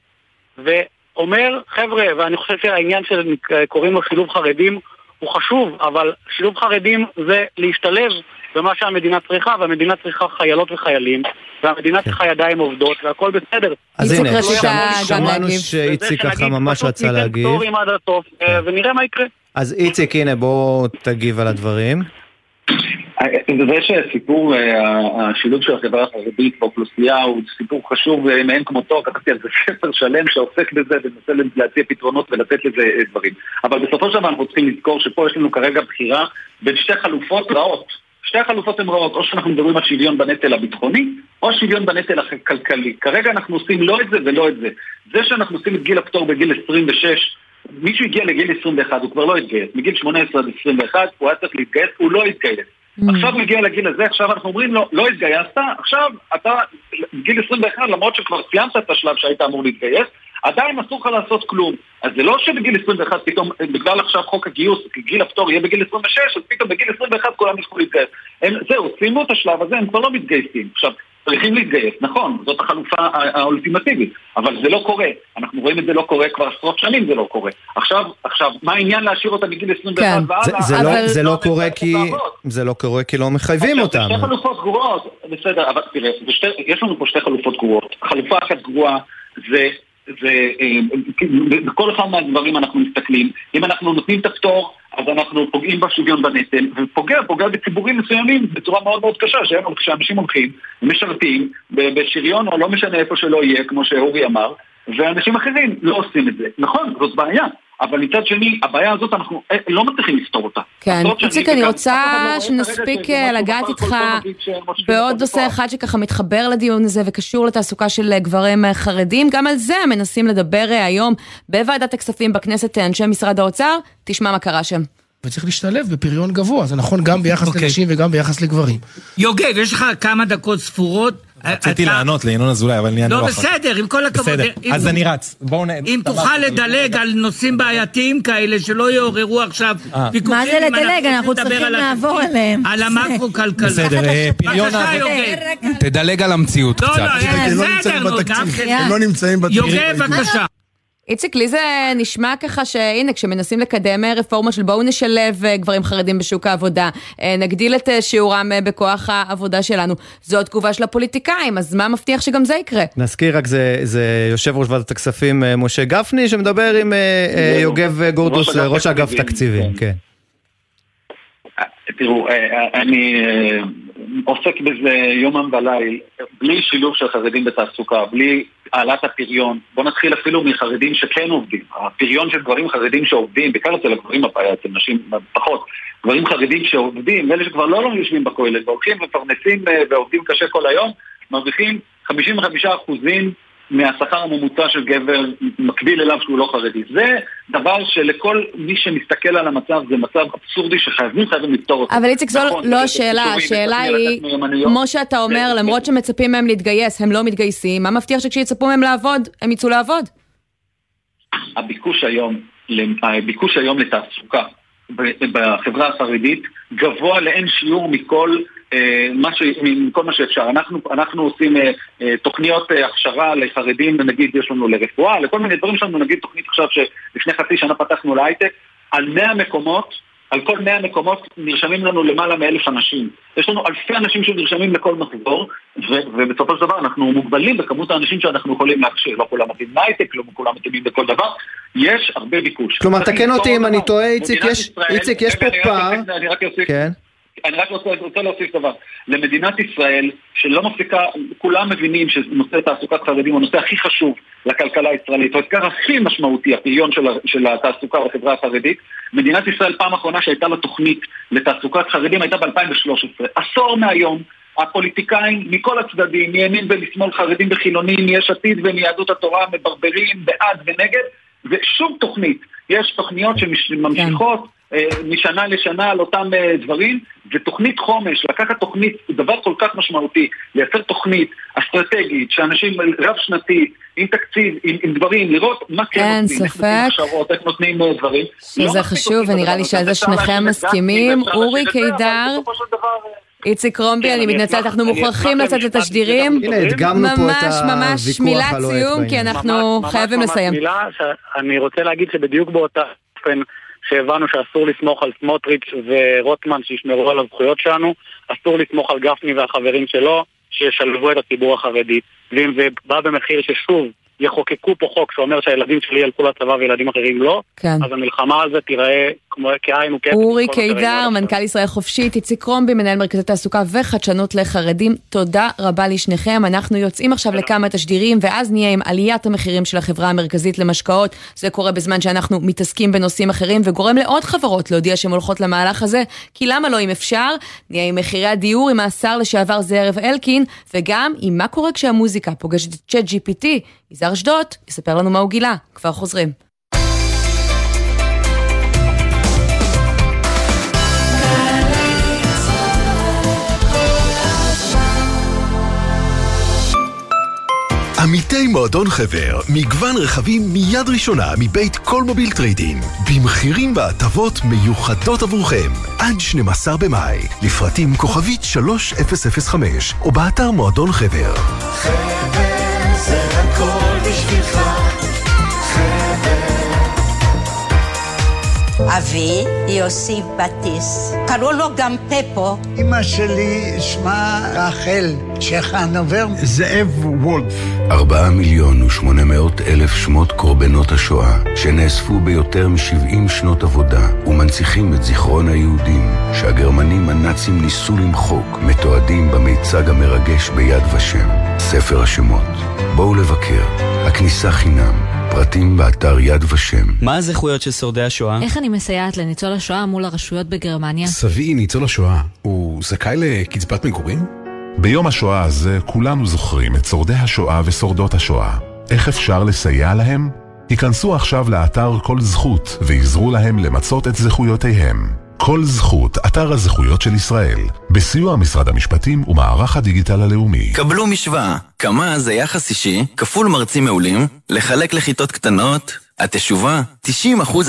ואומר, חבר'ה, ואני חושב שהעניין שקוראים לו שילוב חרדים הוא חשוב, אבל שילוב חרדים זה להשתלב במה שהמדינה צריכה, והמדינה צריכה חיילות וחיילים, והמדינה כן. צריכה ידיים עובדות, והכל בסדר. אז הנה, שמענו שאיציק ככה ממש רצה להגיב. הסוף, אה, כן. ונראה מה יקרה. אז איציק, הנה, בוא תגיב על הדברים. זה שסיפור אה, השילוב של החברה החרדית באוכלוסייה הוא סיפור חשוב אה, מאין כמותו, כתבתי על זה ספר שלם שעוסק בזה ומנסה להציע פתרונות ולתת לזה אה, דברים. אבל בסופו של דבר אנחנו צריכים לזכור שפה יש לנו כרגע בחירה בין שתי חלופות רעות. שתי החלופות הן רעות, או שאנחנו מדברים על שוויון בנטל הביטחוני, או שוויון בנטל הכלכלי. כרגע אנחנו עושים לא את זה ולא את זה. זה שאנחנו עושים את גיל הפטור בגיל 26, מישהו הגיע לגיל 21, הוא כבר לא התגייס. מגיל 18 עד 21 הוא היה צריך להתגייס, הוא לא התגייס. Mm. עכשיו מגיע לגיל הזה, עכשיו אנחנו אומרים לו, לא התגייסת, עכשיו אתה גיל 21, למרות שכבר סיימת את השלב שהיית אמור להתגייס, עדיין אסור לך לעשות כלום. אז זה לא שבגיל 21 פתאום, בגלל עכשיו חוק הגיוס, גיל הפטור יהיה בגיל 26, אז פתאום בגיל 21 כולם יצטרכו להתגייס. הם, זהו, סיימו את השלב הזה, הם כבר לא מתגייסים. עכשיו, צריכים להתגייס, נכון, זאת החלופה האולטימטיבית, אבל זה לא קורה. אנחנו רואים את זה לא קורה כבר עשרות שנים זה לא קורה. עכשיו, עכשיו, מה העניין להשאיר אותה בגיל 21 כן. והלאה? זה, זה, לא, זה, לא קורה כי, זה לא קורה כי לא מחייבים אותם. שתי חלופות גרועות, בסדר, אבל תראה, בשתי, יש לנו פה שתי חלופות גרועות. חלופה אחת גרועה זה ובכל אחד מהדברים אנחנו מסתכלים. אם אנחנו נותנים את הפטור, אז אנחנו פוגעים בשוויון בנטל, ופוגע, פוגע בציבורים מסוימים בצורה מאוד מאוד קשה, שאנשים הולכים ומשרתים בשריון או לא משנה איפה שלא יהיה, כמו שאורי אמר, ואנשים אחרים לא עושים את זה. נכון, זאת בעיה. אבל מצד שני, הבעיה הזאת אנחנו אה, לא מצליחים לפתור אותה. כן, איציק, אני רוצה לא שנספיק אה, לגעת איתך בעוד נושא אחד שככה מתחבר לדיון הזה וקשור לתעסוקה של אה, גברים חרדים. גם על זה מנסים לדבר היום בוועדת הכספים בכנסת אנשי משרד האוצר. תשמע מה קרה שם. וצריך להשתלב בפריון גבוה, זה נכון גם ביחס okay. אוקיי. לנשים וגם ביחס לגברים. יוגב, יש לך כמה דקות ספורות. רציתי לענות לינון אזולאי, אבל אני לא יכול. לא, בסדר, עם כל הכבוד. בסדר, אז אני רץ. בואו נ... אם תוכל לדלג על נושאים בעייתיים כאלה, שלא יעוררו עכשיו אה. ויכוחים. מה זה לדלג? אנחנו צריכים לעבור עליהם. על המקרו-כלכלה. בסדר, פריון... תדלג על המציאות קצת. לא, לא, בסדר, נו, גם כן. הם לא נמצאים בתקציב. יוגב, בבקשה. איציק, לי זה נשמע ככה שהנה, כשמנסים לקדם אה, רפורמה של בואו נשלב אה, גברים חרדים בשוק העבודה, אה, נגדיל את שיעורם בכוח העבודה שלנו, זו התגובה של הפוליטיקאים, אז מה מבטיח שגם זה יקרה? נזכיר רק, זה, זה יושב ראש ועדת הכספים משה גפני, שמדבר עם יוגב גורדוס, ראש אגף תקציבים, כן. תראו, אני עוסק בזה יומם וליל, בלי שילוב של חרדים בתעסוקה, בלי העלאת הפריון. בואו נתחיל אפילו מחרדים שכן עובדים. הפריון של גברים חרדים שעובדים, בעיקר אצל הגברים הבעיה, אצל נשים פחות. גברים חרדים שעובדים, ואלה שכבר לא, לא יושבים בכולל, והולכים ומפרנסים אה, ועובדים קשה כל היום, מרוויחים 55 אחוזים מהשכר הממוצע של גבר מקביל אליו שהוא לא חרדי. זה דבר שלכל מי שמסתכל על המצב זה מצב אבסורדי שחייבים חייבים לפתור אותו. אבל איציק, זו נכון, לא השאלה, השאלה היא, כמו שאתה אומר, למרות שמצפים מהם להתגייס, הם לא מתגייסים, מה מבטיח שכשיצפו מהם לעבוד, הם יצאו לעבוד? הביקוש היום, הביקוש היום לתעסוקה בחברה החרדית גבוה לאין שיעור מכל. מכל מה שאפשר. אנחנו, אנחנו עושים אה, אה, תוכניות הכשרה לחרדים, נגיד יש לנו לרפואה, לכל מיני דברים שלנו, נגיד תוכנית עכשיו שלפני חצי שנה פתחנו להייטק, על 100 מקומות, על כל 100 מקומות נרשמים לנו למעלה מאלף אנשים. יש לנו אלפי אנשים שנרשמים לכל מחזור, ו- ובסופו של דבר אנחנו מוגבלים בכמות האנשים שאנחנו יכולים להכשיר. לא כולם מתאימים להייטק, לא כולם מתאימים לכל דבר. יש הרבה ביקוש. כלומר, תקן אותי אם אני טועה, איציק, יש פה פער. אני רק אוסיף. כן. אני רק רוצה, רוצה להוסיף דבר. למדינת ישראל, שלא מפסיקה, כולם מבינים שנושא תעסוקת חרדים הוא הנושא הכי חשוב לכלכלה הישראלית, הוא האתגר הכי משמעותי, הפריון של, של התעסוקה בחברה החרדית. מדינת ישראל, פעם אחרונה שהייתה לה תוכנית לתעסוקת חרדים הייתה ב-2013. עשור מהיום, הפוליטיקאים מכל הצדדים, מימין ומשמאל, חרדים וחילונים, מיש עתיד ומיהדות התורה, מברברים, בעד ונגד, ושום תוכנית. יש תוכניות שממשיכות כן. אה, משנה לשנה על אותם אה, דברים, ותוכנית חומש, לקחת תוכנית, דבר כל כך משמעותי, לייצר תוכנית אסטרטגית, שאנשים רב-שנתית, עם תקציב, עם, עם דברים, לראות מה כן ספק. איך נותנים הכשרות, איך נותנים אה, דברים. שזה לא חשוב, ונראה לי שעל זה שניכם מסכימים. אורי קידר... איציק רומבי, אני מתנצלת, אנחנו מוכרחים לצאת לתשדירים. הנה, הדגמנו פה את הוויכוח הלוהט ממש ממש מילת סיום, כי אנחנו חייבים לסיים. אני רוצה להגיד שבדיוק באותה אופן שהבנו שאסור לסמוך על סמוטריץ' ורוטמן שישמרו על הזכויות שלנו, אסור לסמוך על גפני והחברים שלו שישלבו את הציבור החרדי. ואם זה בא במחיר ששוב יחוקקו פה חוק שאומר שהילדים שלי ילכו לצבא וילדים אחרים לא, כן. אז המלחמה זה תיראה כמו כאין וכאפס. אורי קידר, מנכ"ל ישראל חופשית, איציק קרומבי, מנהל מרכזי תעסוקה וחדשנות לחרדים, תודה רבה לשניכם. אנחנו יוצאים עכשיו לכמה תשדירים, ואז נהיה עם עליית המחירים של החברה המרכזית למשקאות. זה קורה בזמן שאנחנו מתעסקים בנושאים אחרים, וגורם לעוד חברות להודיע שהן הולכות למהלך הזה, כי למה לא אם אפשר? נהיה עם מחירי הדיור, עם השר לשעבר זאב אלקין, וגם עם מה קורה כשהמוזיקה פוגשת את ChatGPT. יזהר אשדוד יספר לנו מה הוא גילה. כבר חוזרים. עמיתי מועדון חבר, מגוון רכבים מיד ראשונה מבית קל מוביל trade-in, במחירים והטבות מיוחדות עבורכם, עד 12 במאי, לפרטים כוכבית 3005, או באתר מועדון חבר. חבר זה הכל בשבילך אבי, יוסי בטיס. קראו לו גם פפו. אמא שלי שמה רחל צ'חנובר. זאב וולף. ארבעה מיליון ושמונה מאות אלף שמות קורבנות השואה, שנאספו ביותר מ-70 שנות עבודה, ומנציחים את זיכרון היהודים, שהגרמנים הנאצים ניסו למחוק, מתועדים במיצג המרגש ביד ושם, ספר השמות. בואו לבקר, הכניסה חינם. פרטים באתר יד ושם. מה הזכויות של שורדי השואה? איך אני מסייעת לניצול השואה מול הרשויות בגרמניה? סבי, ניצול השואה, הוא זכאי לקצבת מגורים? ביום השואה הזה כולנו זוכרים את שורדי השואה ושורדות השואה. איך אפשר לסייע להם? היכנסו עכשיו לאתר כל זכות ועזרו להם למצות את זכויותיהם. כל זכות, אתר הזכויות של ישראל, בסיוע משרד המשפטים ומערך הדיגיטל הלאומי. קבלו משוואה, כמה זה יחס אישי, כפול מרצים מעולים, לחלק לכיתות קטנות, התשובה, 90%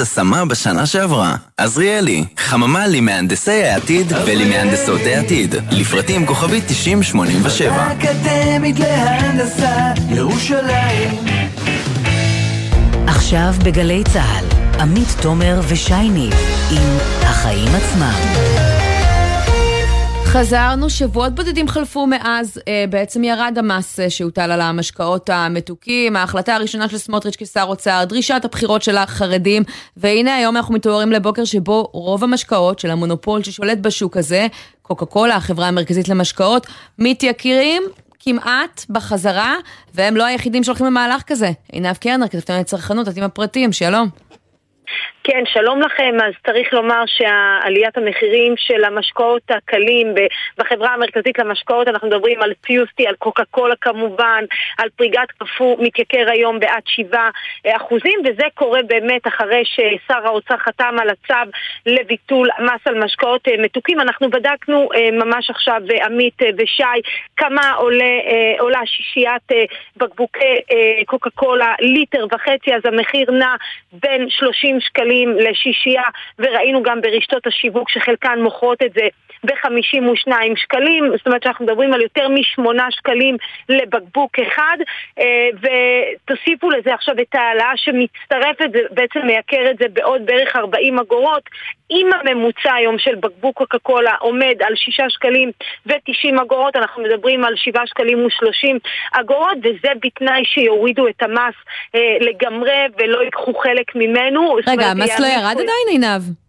השמה בשנה שעברה. עזריאלי, חממה למהנדסי העתיד ולמהנדסות העתיד. לפרטים כוכבית 9087. האקדמית להנדסה, ירושלים. עכשיו בגלי צה"ל. עמית תומר ושייני עם החיים עצמם. חזרנו, שבועות בודדים חלפו מאז, אה, בעצם ירד המס אה, שהוטל על המשקאות המתוקים, ההחלטה הראשונה של סמוטריץ' כשר אוצר, דרישת הבחירות של החרדים, והנה היום אנחנו מתעוררים לבוקר שבו רוב המשקאות של המונופול ששולט בשוק הזה, קוקה קולה, החברה המרכזית למשקאות, מתייקרים כמעט בחזרה, והם לא היחידים שהולכים למהלך כזה. עינב קרנר, כתבתנו לצרכנות, את עם הפרטים, שלום. כן, שלום לכם. אז צריך לומר שעליית המחירים של המשקאות הקלים בחברה המרכזית למשקאות, אנחנו מדברים על פיוסטי, על קוקה קולה כמובן, על פריגת קפוא, מתייקר היום בעד 7 אחוזים, וזה קורה באמת אחרי ששר האוצר חתם על הצו לביטול מס על משקאות מתוקים. אנחנו בדקנו אה, ממש עכשיו, אה, עמית אה, ושי, כמה עולה, עולה שישיית בקבוקי קוקה קולה, ליטר וחצי, אז המחיר נע בין 30 שקלים לשישייה, וראינו גם ברשתות השיווק שחלקן מוכרות את זה ב-52 שקלים, זאת אומרת שאנחנו מדברים על יותר מ-8 שקלים לבקבוק אחד, אה, ותוסיפו לזה עכשיו את ההעלאה שמצטרפת, זה בעצם מייקר את זה בעוד בערך 40 אגורות. אם הממוצע היום של בקבוק קוקה קולה עומד על 6 שקלים ו-90 אגורות, אנחנו מדברים על 7 שקלים ו-30 אגורות, וזה בתנאי שיורידו את המס אה, לגמרי ולא ייקחו חלק ממנו. רגע, המס לא ירד עדיין, עינב?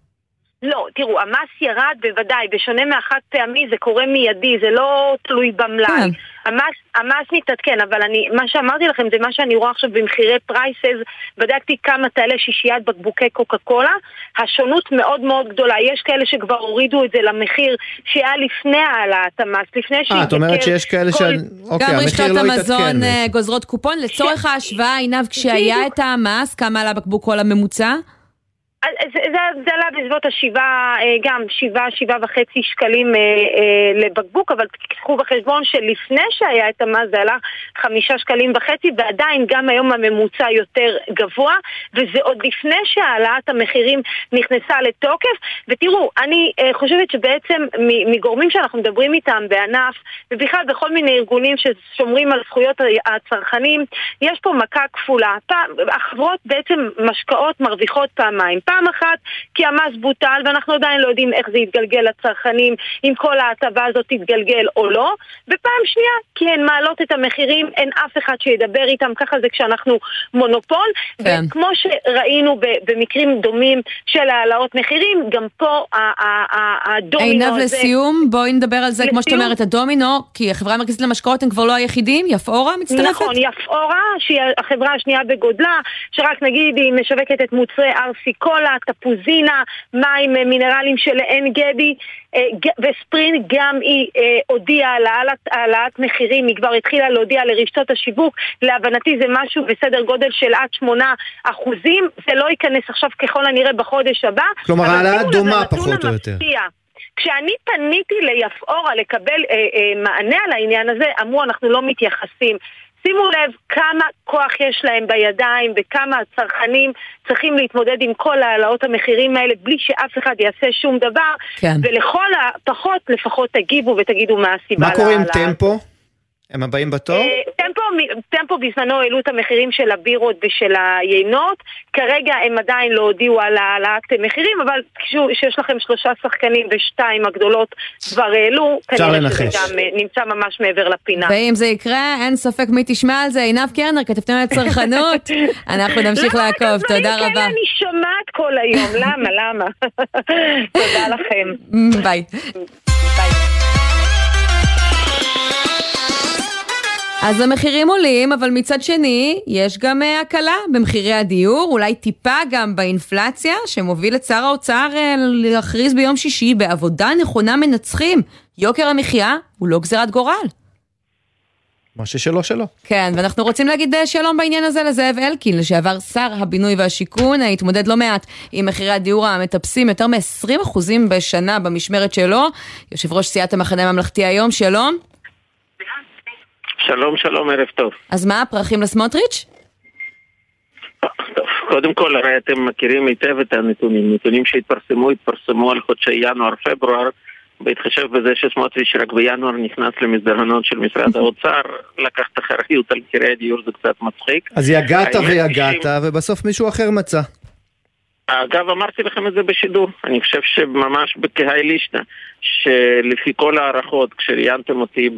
לא, תראו, המס ירד בוודאי, בשונה מהחד פעמי זה קורה מיידי, זה לא תלוי במלאי. כן. המס, המס מתעדכן, אבל אני, מה שאמרתי לכם זה מה שאני רואה עכשיו במחירי פרייסס, בדקתי כמה תעלה שישיית בקבוקי קוקה קולה, השונות מאוד מאוד גדולה, יש כאלה שכבר הורידו את זה למחיר שהיה לפני העלאת המס, לפני שהתייקר... אה, את אומרת שיש כאלה כל... ש... אוקיי, המחיר לא התעדכן. גם רשתות המזון גוזרות קופון, לצורך ש... ההשוואה, עינב, כשהיה את המס, כמה עלה בקבוק קולה ממוצע? זה, זה, עלה בסביבות השבעה, אה, גם שבעה, שבעה וחצי שקלים אה, אה, לבקבוק, אבל תקחו בחשבון שלפני שהיה את המס זה עלה חמישה שקלים וחצי, ועדיין גם היום הממוצע יותר גבוה, וזה עוד לפני שהעלאת המחירים נכנסה לתוקף. ותראו, אני אה, חושבת שבעצם מגורמים שאנחנו מדברים איתם בענף, ובכלל בכל מיני ארגונים ששומרים על זכויות הצרכנים, יש פה מכה כפולה. פעם, החברות בעצם משקאות מרוויחות פעמיים. פעם אחת כי המס בוטל ואנחנו עדיין לא יודעים איך זה יתגלגל לצרכנים, אם כל ההטבה הזאת תתגלגל או לא, ופעם שנייה כי הן מעלות את המחירים, אין אף אחד שידבר איתם, ככה זה כשאנחנו מונופול, כן. וכמו שראינו במקרים דומים של העלאות מחירים, גם פה הדומינו הזה... עינב לסיום, בואי נדבר על זה, לסיום? כמו שאת אומרת, הדומינו, כי החברה המרכזית למשקאות הם כבר לא היחידים, יפאורה מצטרפת? נכון, יפאורה, שהיא החברה השנייה בגודלה, שרק נגיד היא משווקת את מוצרי ארסי קולה, תפוזינה, מים אה, מינרלים של עין גדי אה, וספרין גם היא אה, הודיעה על העלאת מחירים, היא כבר התחילה להודיע לרשתות השיווק, להבנתי זה משהו בסדר גודל של עד שמונה אחוזים, זה לא ייכנס עכשיו ככל הנראה בחודש הבא. כלומר העלאה דומה פחות או יותר. כשאני פניתי ליפאורה לקבל אה, אה, מענה על העניין הזה, אמרו אנחנו לא מתייחסים. שימו לב כמה כוח יש להם בידיים וכמה הצרכנים צריכים להתמודד עם כל העלאות המחירים האלה בלי שאף אחד יעשה שום דבר כן. ולכל הפחות לפחות תגיבו ותגידו מה הסיבה מה קורה עם טמפו? הם הבאים בתור? אה, טמפו, טמפו בזמנו העלו את המחירים של הבירות ושל היינות, כרגע הם עדיין לא הודיעו על העלאת מחירים, אבל כשיש לכם שלושה שחקנים ושתיים הגדולות כבר העלו, כנראה שזה גם אה, נמצא ממש מעבר לפינה. ואם זה יקרה, אין ספק מי תשמע על זה, עינב קרנר, כתבתם על הצרכנות, אנחנו נמשיך לעקוב, תודה רבה. למה אני שומעת כל היום, למה, למה? תודה לכם. ביי. אז המחירים עולים, אבל מצד שני, יש גם uh, הקלה במחירי הדיור, אולי טיפה גם באינפלציה, שמוביל את שר האוצר uh, להכריז ביום שישי, בעבודה נכונה מנצחים. יוקר המחיה הוא לא גזירת גורל. מה ששלו שלו. כן, ואנחנו רוצים להגיד אה, שלום בעניין הזה לזאב אלקין, לשעבר שר הבינוי והשיכון, התמודד לא מעט עם מחירי הדיור המטפסים, יותר מ-20% בשנה במשמרת שלו. יושב ראש סיעת המחנה הממלכתי היום, שלום. שלום, שלום, ערב טוב. אז מה, פרחים לסמוטריץ'? קודם כל, הרי אתם מכירים היטב את הנתונים. נתונים שהתפרסמו, התפרסמו על חודשי ינואר-פברואר, בהתחשב בזה שסמוטריץ' רק בינואר נכנס למסדרונות של משרד האוצר, לקחת אחריות על מחירי הדיור זה קצת מצחיק. אז יגעת ויגעת, ובסוף מישהו אחר מצא. אגב, אמרתי לכם את זה בשידור. אני חושב שממש בכהאי לישנא, שלפי כל ההערכות, כשראיינתם אותי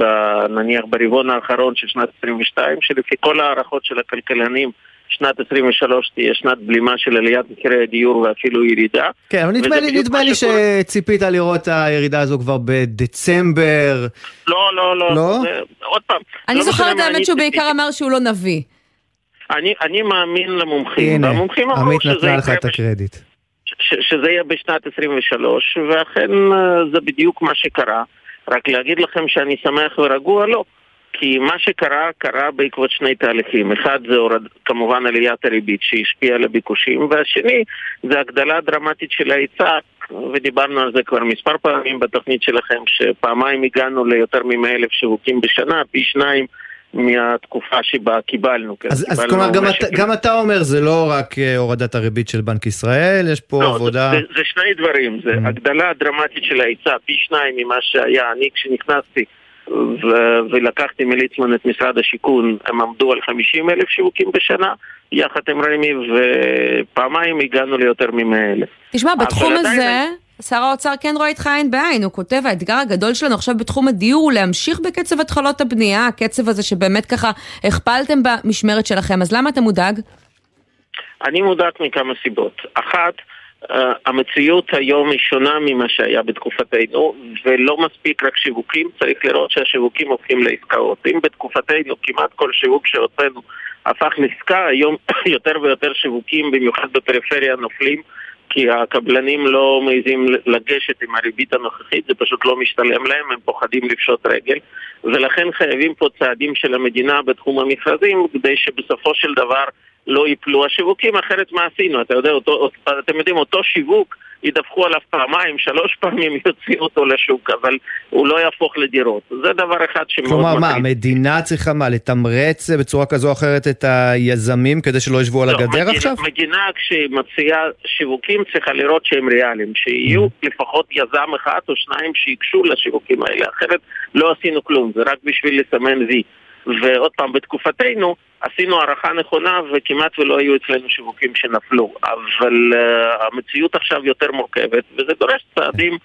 נניח ברבעון האחרון של שנת 22, שלפי כל ההערכות של הכלכלנים, שנת 23 תהיה שנת בלימה של עליית מחירי הדיור ואפילו ירידה. כן, אבל נדמה לי, נדמה לי שציפית לראות את הירידה הזו כבר בדצמבר. לא, לא, לא. לא? זה, עוד פעם. אני לא זוכרת האמת שהוא בעיקר אמר שהוא לא נביא. אני, אני מאמין למומחים, הנה, והמומחים אמרו שזה יקרה... עמית נתנה לך את הקרדיט. ש, שזה יהיה בשנת 23, ואכן אה, זה בדיוק מה שקרה. רק להגיד לכם שאני שמח ורגוע, לא. כי מה שקרה, קרה בעקבות שני תהליכים. אחד זה הורד, כמובן עליית הריבית שהשפיעה על הביקושים, והשני זה הגדלה דרמטית של ההיצע, ודיברנו על זה כבר מספר פעמים בתוכנית שלכם, שפעמיים הגענו ליותר מ-100 אלף שיווקים בשנה, פי שניים מהתקופה שבה קיבלנו. כן, אז, קיבלנו אז כלומר, גם, אתה, גם אתה אומר, זה לא רק אה, הורדת הריבית של בנק ישראל, יש פה לא, עבודה... זה, זה שני דברים, זה mm. הגדלה דרמטית של ההיצע, פי שניים ממה שהיה. אני כשנכנסתי ו- ולקחתי מליצמן את משרד השיכון, הם עמדו על 50 אלף שיווקים בשנה, יחד עם רמי, ופעמיים הגענו ליותר מ-100 אלף. תשמע, בתחום הזה... שר האוצר כן רואה איתך עין בעין, הוא כותב, האתגר הגדול שלנו עכשיו בתחום הדיור הוא להמשיך בקצב התחלות הבנייה, הקצב הזה שבאמת ככה הכפלתם במשמרת שלכם, אז למה אתה מודאג? אני מודאג מכמה סיבות. אחת, Uh, המציאות היום היא שונה ממה שהיה בתקופתנו, ולא מספיק רק שיווקים, צריך לראות שהשיווקים הופכים לעסקאות. אם בתקופתנו כמעט כל שיווק שהוצאנו הפך לעסקה, היום יותר ויותר שיווקים, במיוחד בפריפריה, נופלים, כי הקבלנים לא מעזים לגשת עם הריבית הנוכחית, זה פשוט לא משתלם להם, הם פוחדים לפשוט רגל, ולכן חייבים פה צעדים של המדינה בתחום המכרזים, כדי שבסופו של דבר לא ייפלו השיווקים, אחרת מה עשינו? אתה יודע, אותו, אתם יודעים, אותו שיווק ידווחו עליו פעמיים, שלוש פעמים יוציאו אותו לשוק, אבל הוא לא יהפוך לדירות. זה דבר אחד שמאוד כלומר, מה, המדינה צריכה מה, לתמרץ בצורה כזו או אחרת את היזמים כדי שלא ישבו על לא, הגדר מדינה, עכשיו? מדינה כשהיא מציעה שיווקים צריכה לראות שהם ריאליים, שיהיו Mm. לפחות יזם אחד או שניים שייגשו לשיווקים האלה, אחרת לא עשינו כלום, זה רק בשביל לסמן וי. ועוד פעם, בתקופתנו עשינו הערכה נכונה וכמעט ולא היו אצלנו שיווקים שנפלו, אבל uh, המציאות עכשיו יותר מורכבת וזה דורש צעדים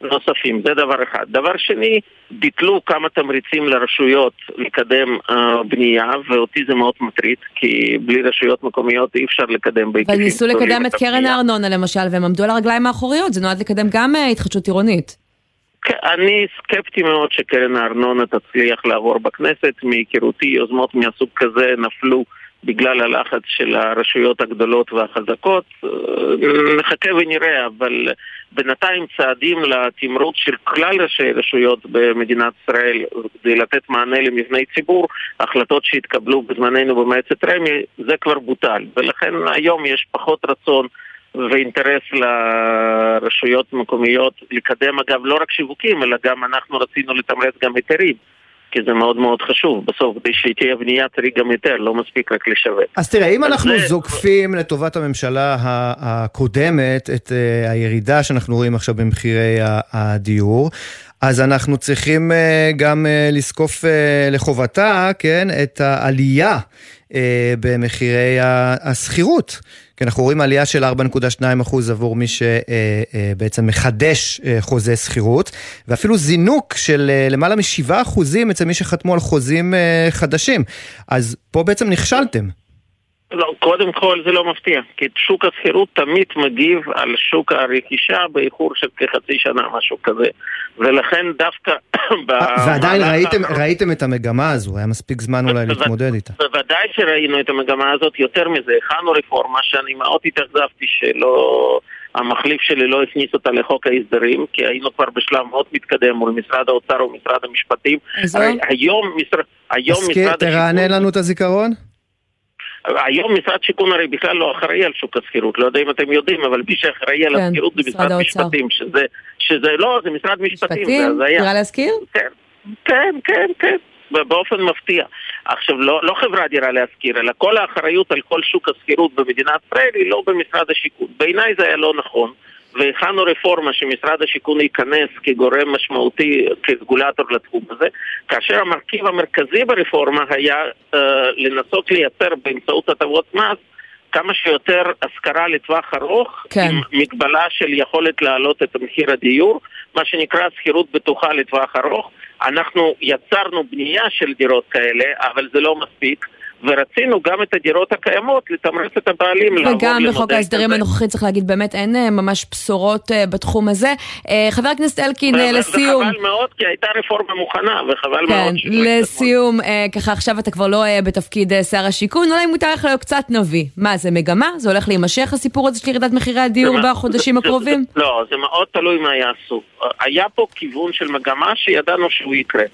נוספים, זה דבר אחד. דבר שני, ביטלו כמה תמריצים לרשויות לקדם uh, בנייה, ואותי זה מאוד מטריד, כי בלי רשויות מקומיות אי אפשר לקדם בהיקפים וניסו גדולים לקדם את קרן. הארנונה למשל, והם עמדו על הרגליים האחוריות, זה נועד לקדם גם אה, התחדשות עירונית. כן, אני סקפטי מאוד שקרן הארנונה תצליח לעבור בכנסת, מהיכרותי יוזמות מהסוג כזה נפלו בגלל הלחץ של הרשויות הגדולות והחזקות. אה, נחכה ונראה, אבל בינתיים צעדים לתמרוץ של כלל ראשי רשויות במדינת ישראל כדי לתת מענה למבני ציבור, החלטות שהתקבלו בזמננו במועצת רמ"י, זה כבר בוטל, ולכן היום יש פחות רצון ואינטרס לרשויות מקומיות לקדם אגב לא רק שיווקים אלא גם אנחנו רצינו לתמרץ גם היתרים כי זה מאוד מאוד חשוב בסוף כדי שתהיה בנייה צריך גם היתר לא מספיק רק לשווק. אז תראה, אם אנחנו זה- זוקפים לטובת הממשלה הקודמת את אה, הירידה שאנחנו רואים עכשיו במחירי הדיור, אז אנחנו צריכים אה, גם אה, לזקוף לחובתה, כן, את העלייה במחירי השכירות. כי אנחנו רואים עלייה של 4.2% עבור מי שבעצם מחדש אה, חוזה שכירות, ואפילו זינוק של אה, למעלה מ-7% אצל מי שחתמו על חוזים אה, חדשים. אז פה בעצם נכשלתם. לא, קודם כל זה לא מפתיע, כי שוק השכירות תמיד מגיב על שוק הרכישה באיחור של כחצי שנה, משהו כזה. ולכן דווקא... ועדיין ראיתם, ראיתם את המגמה הזו, היה מספיק זמן אולי להתמודד איתה. בוודאי שראינו את המגמה הזאת, יותר מזה, הכנו רפורמה שאני מאוד התאכזבתי שלא... המחליף שלי לא הכניס אותה לחוק ההסדרים, כי היינו כבר בשלב מאוד מתקדם מול משרד האוצר ומשרד המשפטים. היום משרד... היום אז משרד תרענן לנו את הזיכרון. היום משרד שיכון הרי בכלל לא אחראי על שוק השכירות, לא יודע אם אתם יודעים, אבל מי שאחראי על כן, השכירות זה משרד משרד האוצר. משפטים, שזה, שזה לא, זה משרד משפטים, משפטים? זה הזיה. דירה להשכיר? כן, כן, כן, כן, באופן מפתיע. עכשיו, לא, לא חברה דירה להשכיר, אלא כל האחריות על כל שוק השכירות במדינת ישראל היא לא במשרד השיכון. בעיניי זה היה לא נכון. והכנו רפורמה שמשרד השיכון ייכנס כגורם משמעותי, כרגולטור לתחום הזה, כאשר המרכיב המרכזי ברפורמה היה אה, לנסות לייצר באמצעות הטבות מס כמה שיותר השכרה לטווח ארוך, כן. עם מגבלה של יכולת להעלות את מחיר הדיור, מה שנקרא שכירות בטוחה לטווח ארוך. אנחנו יצרנו בנייה של דירות כאלה, אבל זה לא מספיק. ורצינו גם את הדירות הקיימות לתמרץ את הבעלים לעבור וגם בחוק ההסדרים. הנוכחי צריך להגיד באמת אין אה, ממש בשורות אה, בתחום הזה. אה, חבר הכנסת אלקין, לסיום. וחבל מאוד, כי הייתה רפורמה מוכנה, וחבל כן, מאוד. שלא לסיום, ככה עכשיו אתה כבר לא בתפקיד שר השיכון, אולי מותר לך להיות קצת נביא. מה, זה מגמה? זה הולך להימשך הסיפור הזה של ירידת מחירי הדיור בחודשים הקרובים? לא, זה מאוד תלוי מה יעשו. היה פה כיוון של מגמה שידענו שהוא יקרה.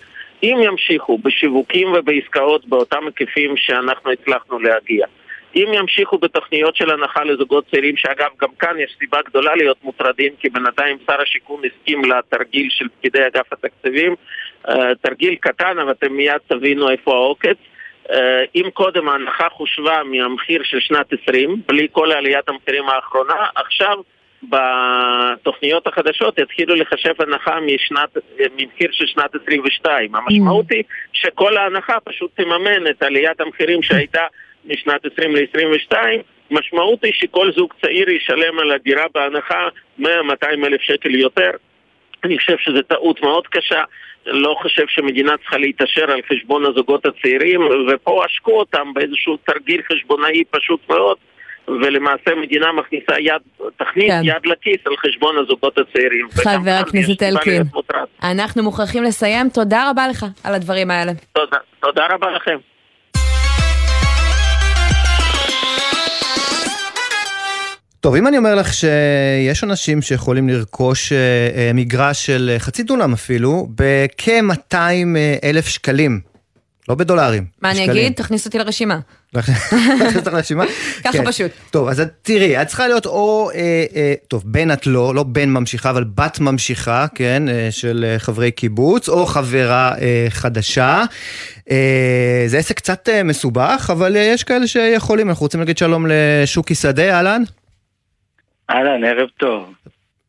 אם ימשיכו בשיווקים ובעסקאות באותם היקפים שאנחנו הצלחנו להגיע, אם ימשיכו בתוכניות של הנחה לזוגות צעירים, שאגב, גם כאן יש סיבה גדולה להיות מוטרדים, כי בינתיים שר השיכון הסכים לתרגיל של פקידי אגף התקציבים, אה, תרגיל קטן, אבל אתם מיד תבינו איפה העוקץ. אה, אם קודם ההנחה חושבה מהמחיר של שנת 20, בלי כל עליית המחירים האחרונה, עכשיו בתוכניות החדשות יתחילו לחשב הנחה משנת, ממחיר של שנת 22. המשמעות היא שכל ההנחה פשוט תממן את עליית המחירים שהייתה משנת 20 ל-22. משמעות היא שכל זוג צעיר ישלם על הדירה בהנחה 100-200 אלף שקל יותר. אני חושב שזו טעות מאוד קשה. לא חושב שמדינה צריכה להתעשר על חשבון הזוגות הצעירים, ופה עשקו אותם באיזשהו תרגיל חשבונאי פשוט מאוד. ולמעשה מדינה מכניסה יד, תכניס כן. יד לכיס על חשבון הזוגות הצעירים. חבר הכנסת אלקין. אנחנו מוכרחים לסיים. תודה רבה לך על הדברים האלה. תודה, תודה רבה לכם. טוב, אם אני אומר לך שיש אנשים שיכולים לרכוש אה, אה, מגרש של אה, חצי דונם אפילו, בכ-200 אלף שקלים, לא בדולרים. מה אני. אגיד? תכניס אותי לרשימה. להכניס אותך לרשימה? ככה כן. פשוט. טוב, אז תראי, את צריכה להיות או, אה, אה, טוב, בן את לא, לא בן ממשיכה, אבל בת ממשיכה, כן, אה, של חברי קיבוץ, או חברה חדשה. זה עסק קצת מסובך, אבל יש כאלה שיכולים. אנחנו רוצים להגיד שלום לשוקי שדה, אהלן? אהלן, ערב טוב.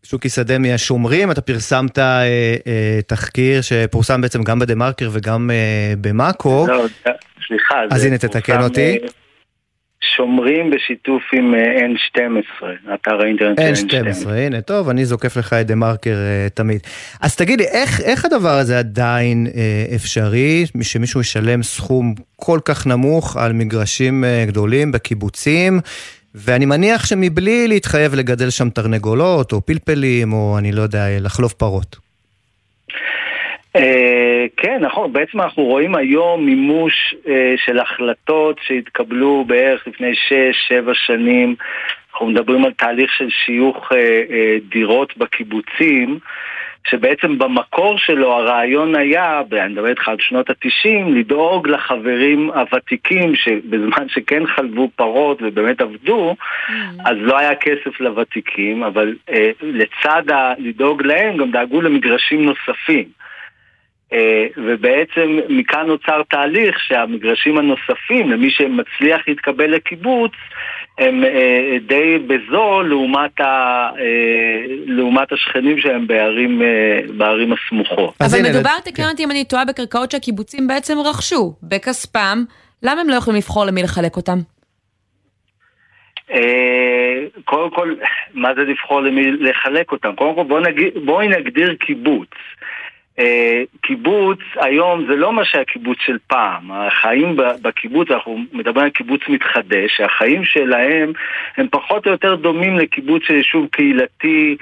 שוקי שדה מהשומרים, אתה פרסמת אה, אה, תחקיר שפורסם בעצם גם בדה מרקר וגם אה, במאקו. לא, סליחה. אז הנה, תתקן אותי. אה, שומרים בשיתוף עם אה, N12, אתר האינטרנט של N12. N12, הנה, טוב, אני זוקף לך את דה מרקר אה, תמיד. אז תגידי, איך, איך הדבר הזה עדיין אה, אפשרי, שמישהו ישלם סכום כל כך נמוך על מגרשים אה, גדולים בקיבוצים, ואני מניח שמבלי להתחייב לגדל שם תרנגולות, או פלפלים, או אני לא יודע, לחלוף פרות. אה, כן, נכון, בעצם אנחנו רואים היום מימוש אה, של החלטות שהתקבלו בערך לפני 6-7 שנים. אנחנו מדברים על תהליך של שיוך אה, דירות בקיבוצים, שבעצם במקור שלו הרעיון היה, אני מדבר איתך על שנות התשעים, לדאוג לחברים הוותיקים שבזמן שכן חלבו פרות ובאמת עבדו, אז לא היה כסף לוותיקים, אבל אה, לצד ה- לדאוג להם גם דאגו למגרשים נוספים. אה, ובעצם מכאן נוצר תהליך שהמגרשים הנוספים, למי שמצליח להתקבל לקיבוץ, הם אה, די בזול לעומת, ה, אה, לעומת השכנים שלהם בערים, אה, בערים הסמוכות. אבל מדובר, תקן אותי אם אני טועה, בקרקעות שהקיבוצים בעצם רכשו בכספם, למה הם לא יכולים לבחור למי לחלק אותם? קודם כל, מה זה לבחור למי לחלק אותם? קודם כל, בואי נגדיר קיבוץ. אה, קיבוץ היום זה לא מה שהקיבוץ של פעם. החיים בקיבוץ, אנחנו מדברים על קיבוץ מתחדש, שהחיים שלהם הם פחות או יותר דומים לקיבוץ של יישוב קהילתי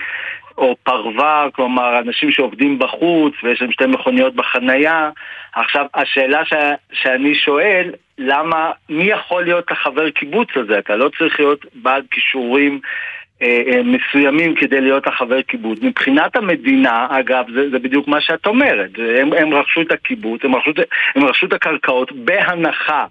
או פרווה, כלומר אנשים שעובדים בחוץ ויש להם שתי מכוניות בחנייה. עכשיו, השאלה ש... שאני שואל, למה, מי יכול להיות החבר קיבוץ הזה? אתה לא צריך להיות בעל כישורים מסוימים כדי להיות החבר קיבוץ. מבחינת המדינה, אגב, זה, זה בדיוק מה שאת אומרת. הם, הם רכשו את הקיבוץ, הם רכשו, הם רכשו את הקרקעות בהנחה.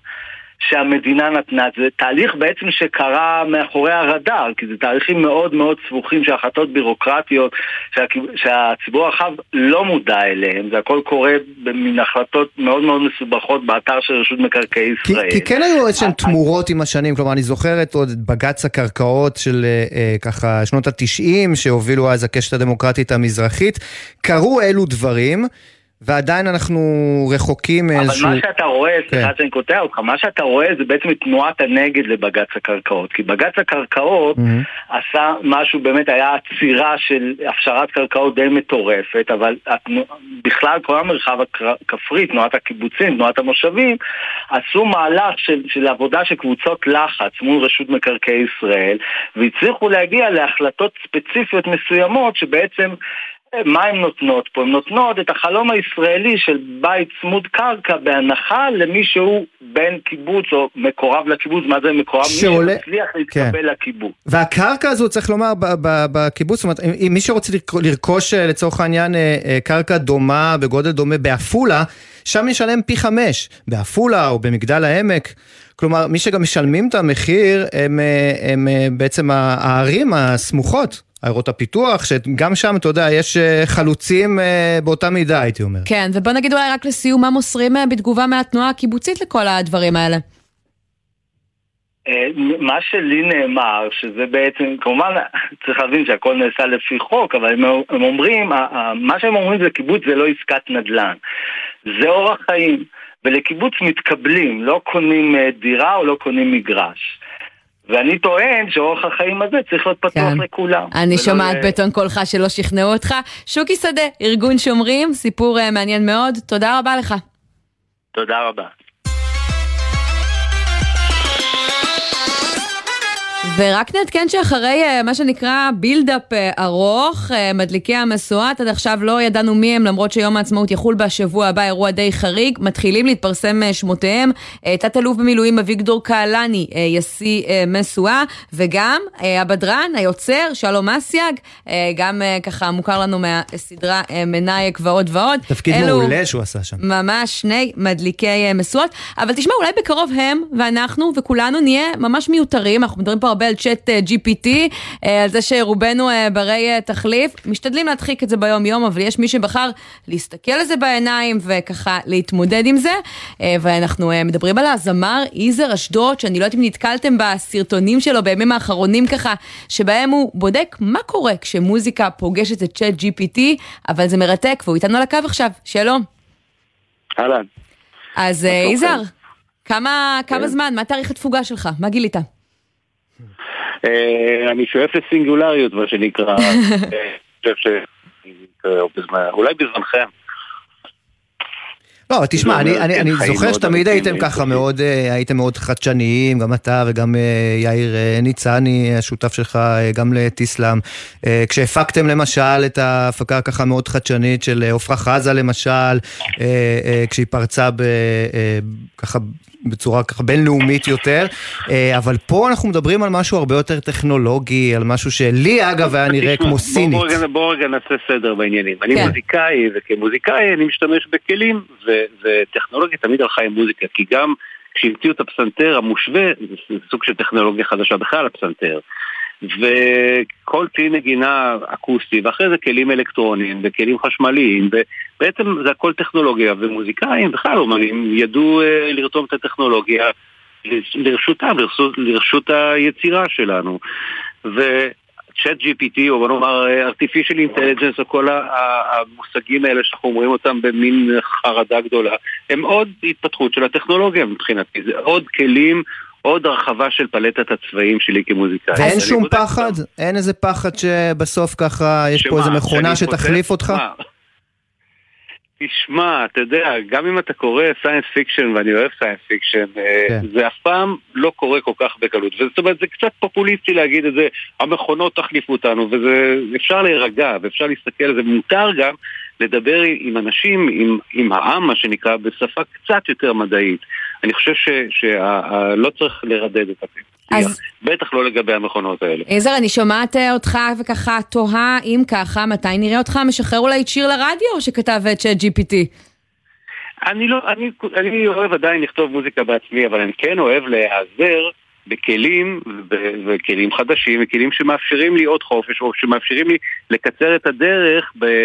שהמדינה נתנה, זה תהליך בעצם שקרה מאחורי הרדאר, כי זה תהליכים מאוד מאוד סבוכים של החלטות בירוקרטיות שהכיב- שהציבור הרחב לא מודע אליהם, זה הכל קורה במין החלטות מאוד מאוד מסובכות באתר של רשות מקרקעי כי, ישראל. כי כן היו איזשהן תמורות עם השנים, כלומר אני זוכרת עוד את בג"ץ הקרקעות של אה, אה, ככה שנות התשעים, שהובילו אז הקשת הדמוקרטית המזרחית, קרו אלו דברים, ועדיין אנחנו רחוקים מאיזשהו... אבל מה שאתה רואה, סליחה כן. שאני קוטע אותך, מה שאתה רואה זה בעצם את תנועת הנגד לבג"ץ הקרקעות. כי בג"ץ הקרקעות עשה משהו, באמת היה עצירה של הפשרת קרקעות די מטורפת, אבל התנו... בכלל כל המרחב הכפרי, תנועת הקיבוצים, תנועת המושבים, עשו מהלך של, של עבודה של קבוצות לחץ מול רשות מקרקעי ישראל, והצליחו להגיע להחלטות ספציפיות מסוימות שבעצם... מה הן נותנות פה? הן נותנות את החלום הישראלי של בית צמוד קרקע בהנחה למי שהוא בן קיבוץ או מקורב לקיבוץ, מה זה מקורב? שעולה- מי שמצליח להתקבל לקיבוץ. והקרקע הזו, צריך לומר, בקיבוץ, זאת אומרת, מי שרוצה לרכ- לרכוש אה, לצורך העניין אה, אה, קרקע דומה, בגודל דומה בעפולה, שם ישלם פי חמש, בעפולה או במגדל העמק. כלומר, מי שגם משלמים את המחיר הם, הם אה, בעצם הערים הסמוכות, עיירות הפיתוח, שגם שם, אתה יודע, יש אה, חלוצים אה, באותה מידה, הייתי אומר. כן, ובוא נגיד אולי רק לסיום, מה מוסרים אה, בתגובה מהתנועה הקיבוצית לכל הדברים האלה? מה שלי נאמר, שזה בעצם, כמובן צריך להבין שהכל נעשה לפי חוק, אבל הם, הם אומרים, מה שהם אומרים זה קיבוץ זה לא עסקת נדל"ן, זה אורח חיים, ולקיבוץ מתקבלים, לא קונים דירה או לא קונים מגרש. ואני טוען שאורח החיים הזה צריך להיות פתוח כן. לכולם. אני שומעת ל- בטון קולך שלא שכנעו אותך. שוקי שדה, ארגון שומרים, סיפור אה, מעניין מאוד. תודה רבה לך. תודה רבה. ורק נעדכן שאחרי אה, מה שנקרא בילדאפ אה, ארוך, אה, מדליקי המשואות, עד עכשיו לא ידענו מי הם, למרות שיום העצמאות יחול בשבוע הבא, אירוע די חריג. מתחילים להתפרסם שמותיהם. תת-אלוף במילואים אביגדור קהלני ישיא משואה, וגם הבדרן, היוצר, שלום אסיאג, גם ככה מוכר לנו מהסדרה מנאייק ועוד ועוד. תפקיד אלו מעולה שהוא עשה שם. ממש שני מדליקי משואות. אבל תשמע, אולי בקרוב הם ואנחנו וכולנו נהיה ממש מיותרים, אנחנו מדברים פה הרבה על צ'אט אה, GPT, אה, על זה שרובנו אה, ברי תחליף. משתדלים להדחיק את זה ביום-יום, אבל יש מי שבחר להסתכל על זה בעיניים וככה להתמודד עם זה. ואנחנו מדברים על הזמר איזר אשדוד, שאני לא יודעת אם נתקלתם בסרטונים שלו בימים האחרונים ככה, שבהם הוא בודק מה קורה כשמוזיקה פוגשת את צ'אט GPT, אבל זה מרתק, והוא איתנו על הקו עכשיו. שלום. אהלן. אז יזהר, כמה, כמה כן. זמן, מה תאריך התפוגה שלך? מה גילית? אה, אני שואף לסינגולריות, מה שנקרא. אה, אולי בזמנכם. לא, תשמע, אני, אני, אני זוכר שתמיד הייתם ככה מאוד, אה, הייתם מאוד חדשניים, גם אתה וגם יאיר ניצני, השותף שלך, גם לטיסלאם. כשהפקתם למשל את ההפקה ככה מאוד חדשנית של עפרה חזה למשל, כשהיא פרצה ב, ככה בצורה ככה בינלאומית יותר, אה, אבל פה אנחנו מדברים על משהו הרבה יותר טכנולוגי, על משהו שלי אגב היה נראה כמו סינית. בואו רגע נעשה סדר בעניינים. אני כן. מוזיקאי, וכמוזיקאי אני משתמש בכלים, וטכנולוגיה תמיד הלכה עם מוזיקה, כי גם כשהמציאו את הפסנתר המושווה, זה סוג של טכנולוגיה חדשה בכלל הפסנתר. וכל כלי נגינה אקוסטי, ואחרי זה כלים אלקטרוניים וכלים חשמליים, ובעצם זה הכל טכנולוגיה, ומוזיקאים, בכלל אומנים, ידעו uh, לרתום את הטכנולוגיה לרשותם, לרשות, לרשות היצירה שלנו. ו-Chat GPT, או בוא נאמר artificial intelligence, או כל המושגים האלה שאנחנו אומרים אותם במין חרדה גדולה, הם עוד התפתחות של הטכנולוגיה מבחינתי, זה עוד כלים עוד הרחבה של פלטת הצבעים שלי כמוזיקאי. ואין שום פחד? שם. אין איזה פחד שבסוף ככה יש שמה, פה איזה מכונה שתחליף אותך? תשמע, אתה יודע, גם אם אתה קורא science fiction, ואני אוהב science fiction, אה, כן. זה אף פעם לא קורה כל כך בקלות. זאת אומרת, זה קצת פופוליסטי להגיד את זה, המכונות תחליפו אותנו, ואפשר להירגע, ואפשר להסתכל על זה, ומותר גם לדבר עם אנשים, עם, עם העם, מה שנקרא, בשפה קצת יותר מדעית. אני חושב שלא צריך לרדד את הפעילות. אז... בטח לא לגבי המכונות האלה. יזהר, אני שומעת אה, אותך וככה תוהה, אם ככה, מתי נראה אותך משחרר אולי את שיר לרדיו שכתב את ChatGPT? אני לא, אני, אני אוהב עדיין לכתוב מוזיקה בעצמי, אבל אני כן אוהב להיעזר בכלים, וכלים חדשים, וכלים שמאפשרים לי עוד חופש, או שמאפשרים לי לקצר את הדרך ב...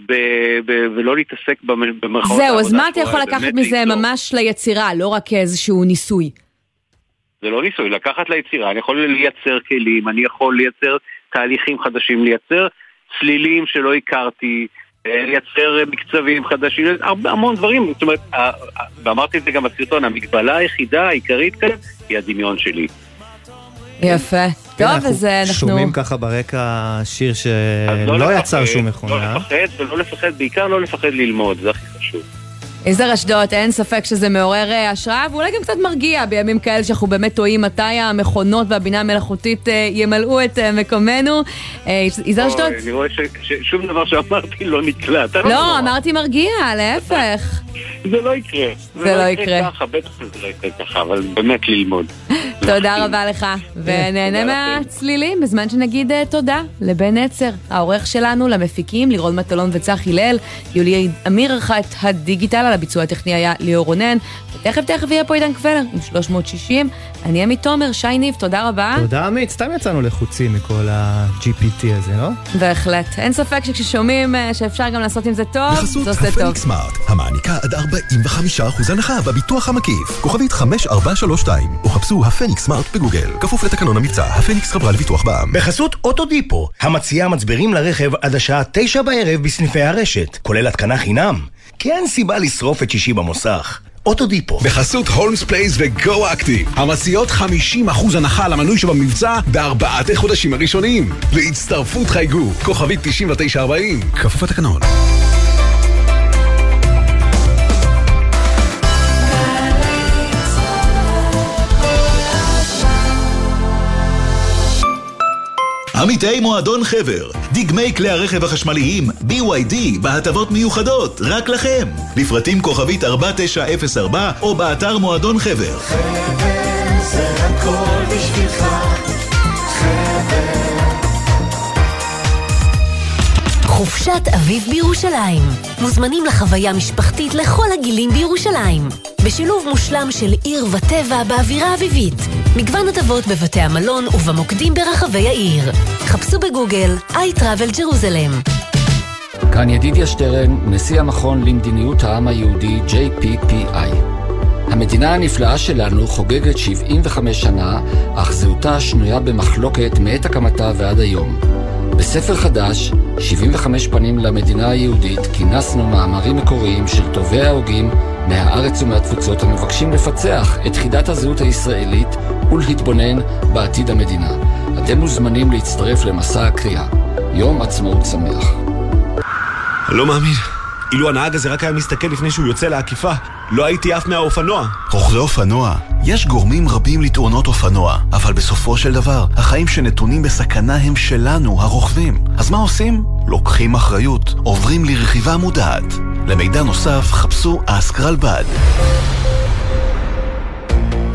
ב- ב- ולא להתעסק במרכאות זהו, אז מה אתה יכול לקחת מזה ליצור. ממש ליצירה, לא רק איזשהו ניסוי? זה לא ניסוי, לקחת ליצירה, אני יכול לייצר כלים, אני יכול לייצר תהליכים חדשים, לייצר צלילים שלא הכרתי, אה, לייצר מקצבים חדשים, המון דברים, זאת אומרת, ואמרתי את זה גם בסרטון, המגבלה היחידה העיקרית כאן היא הדמיון שלי. יפה. טוב, אז אנחנו... אנחנו שומעים ככה ברקע שיר שלא לא יצר שום מכונה. לא לפחד ולא לפחד, בעיקר לא לפחד ללמוד, זה הכי חשוב. יזהר אשדוד, אין ספק שזה מעורר אה, השראה ואולי גם קצת מרגיע בימים כאלה שאנחנו באמת טועים מתי המכונות והבינה המלאכותית אה, ימלאו את אה, מקומנו. יזהר אשדוד. אני רואה ששום דבר שאמרתי לא נקלט. לא, לא אמרתי מרגיע, להפך. זה לא יקרה. זה לא יקרה. ככה, בטח זה לא יקרה ככה, אבל באמת ללמוד. תודה רבה לך, ונהנה מהצלילים בזמן שנגיד תודה לבן נצר, העורך שלנו, למפיקים, לירון מטלון וצח הלל, יולי אמיר ערכה את הדיגיטל הביצוע הטכני היה ליאור רונן, ותכף תכף יהיה פה עידן קבלר עם 360. אני עמית תומר, שי ניב, תודה רבה. תודה עמית, סתם יצאנו לחוצים מכל ה-GPT הזה, לא? בהחלט. אין ספק שכששומעים אה, שאפשר גם לעשות עם זה טוב, זה עושה טוב. בחסות סמארט, המעניקה עד 45% הנחה בביטוח המקיף. כוכבית 5432, או חפשו הפניקס סמארט בגוגל. כפוף לתקנון המבצע, הפניקס חברה לביטוח בע"מ. בחסות אוטודיפו, המציעה מצברים לרכב עד השעה 9 בערב בסניפי הרשת, כולל התקנה חינם. כי אין סיבה לשרוף את שישי במוסך. אוטודיפו. בחסות הולמס פלייס וגו אקטיב, המציעות 50% הנחה למנוי שבמבצע בארבעת החודשים הראשונים. להצטרפות חייגו, כוכבית 9940, כפוף לתקנון. עמיתי מועדון חבר, דגמי כלי הרכב החשמליים BYD בהטבות מיוחדות, רק לכם. לפרטים כוכבית 4904 או באתר מועדון חבר. חבר זה הכל בשבילך, חבר חופשת אביב בירושלים. מוזמנים לחוויה משפחתית לכל הגילים בירושלים. בשילוב מושלם של עיר וטבע באווירה אביבית. מגוון הטבות בבתי המלון ובמוקדים ברחבי העיר. חפשו בגוגל iTravel Jerusalem. כאן ידידיה שטרן, נשיא המכון למדיניות העם היהודי JPPI. המדינה הנפלאה שלנו חוגגת 75 שנה, אך זהותה שנויה במחלוקת מעת הקמתה ועד היום. בספר חדש, 75 פנים למדינה היהודית, כינסנו מאמרים מקוריים של טובי ההוגים מהארץ ומהתפוצות המבקשים לפצח את חידת הזהות הישראלית ולהתבונן בעתיד המדינה. אתם מוזמנים להצטרף למסע הקריאה. יום עצמאות שמח. לא מאמין. אילו הנהג הזה רק היה מסתכל לפני שהוא יוצא לעקיפה, לא הייתי עף מהאופנוע. רוכבי אופנוע, יש גורמים רבים לתאונות אופנוע, אבל בסופו של דבר, החיים שנתונים בסכנה הם שלנו, הרוכבים. אז מה עושים? לוקחים אחריות, עוברים לרכיבה מודעת. למידע נוסף, חפשו אסקרלבד.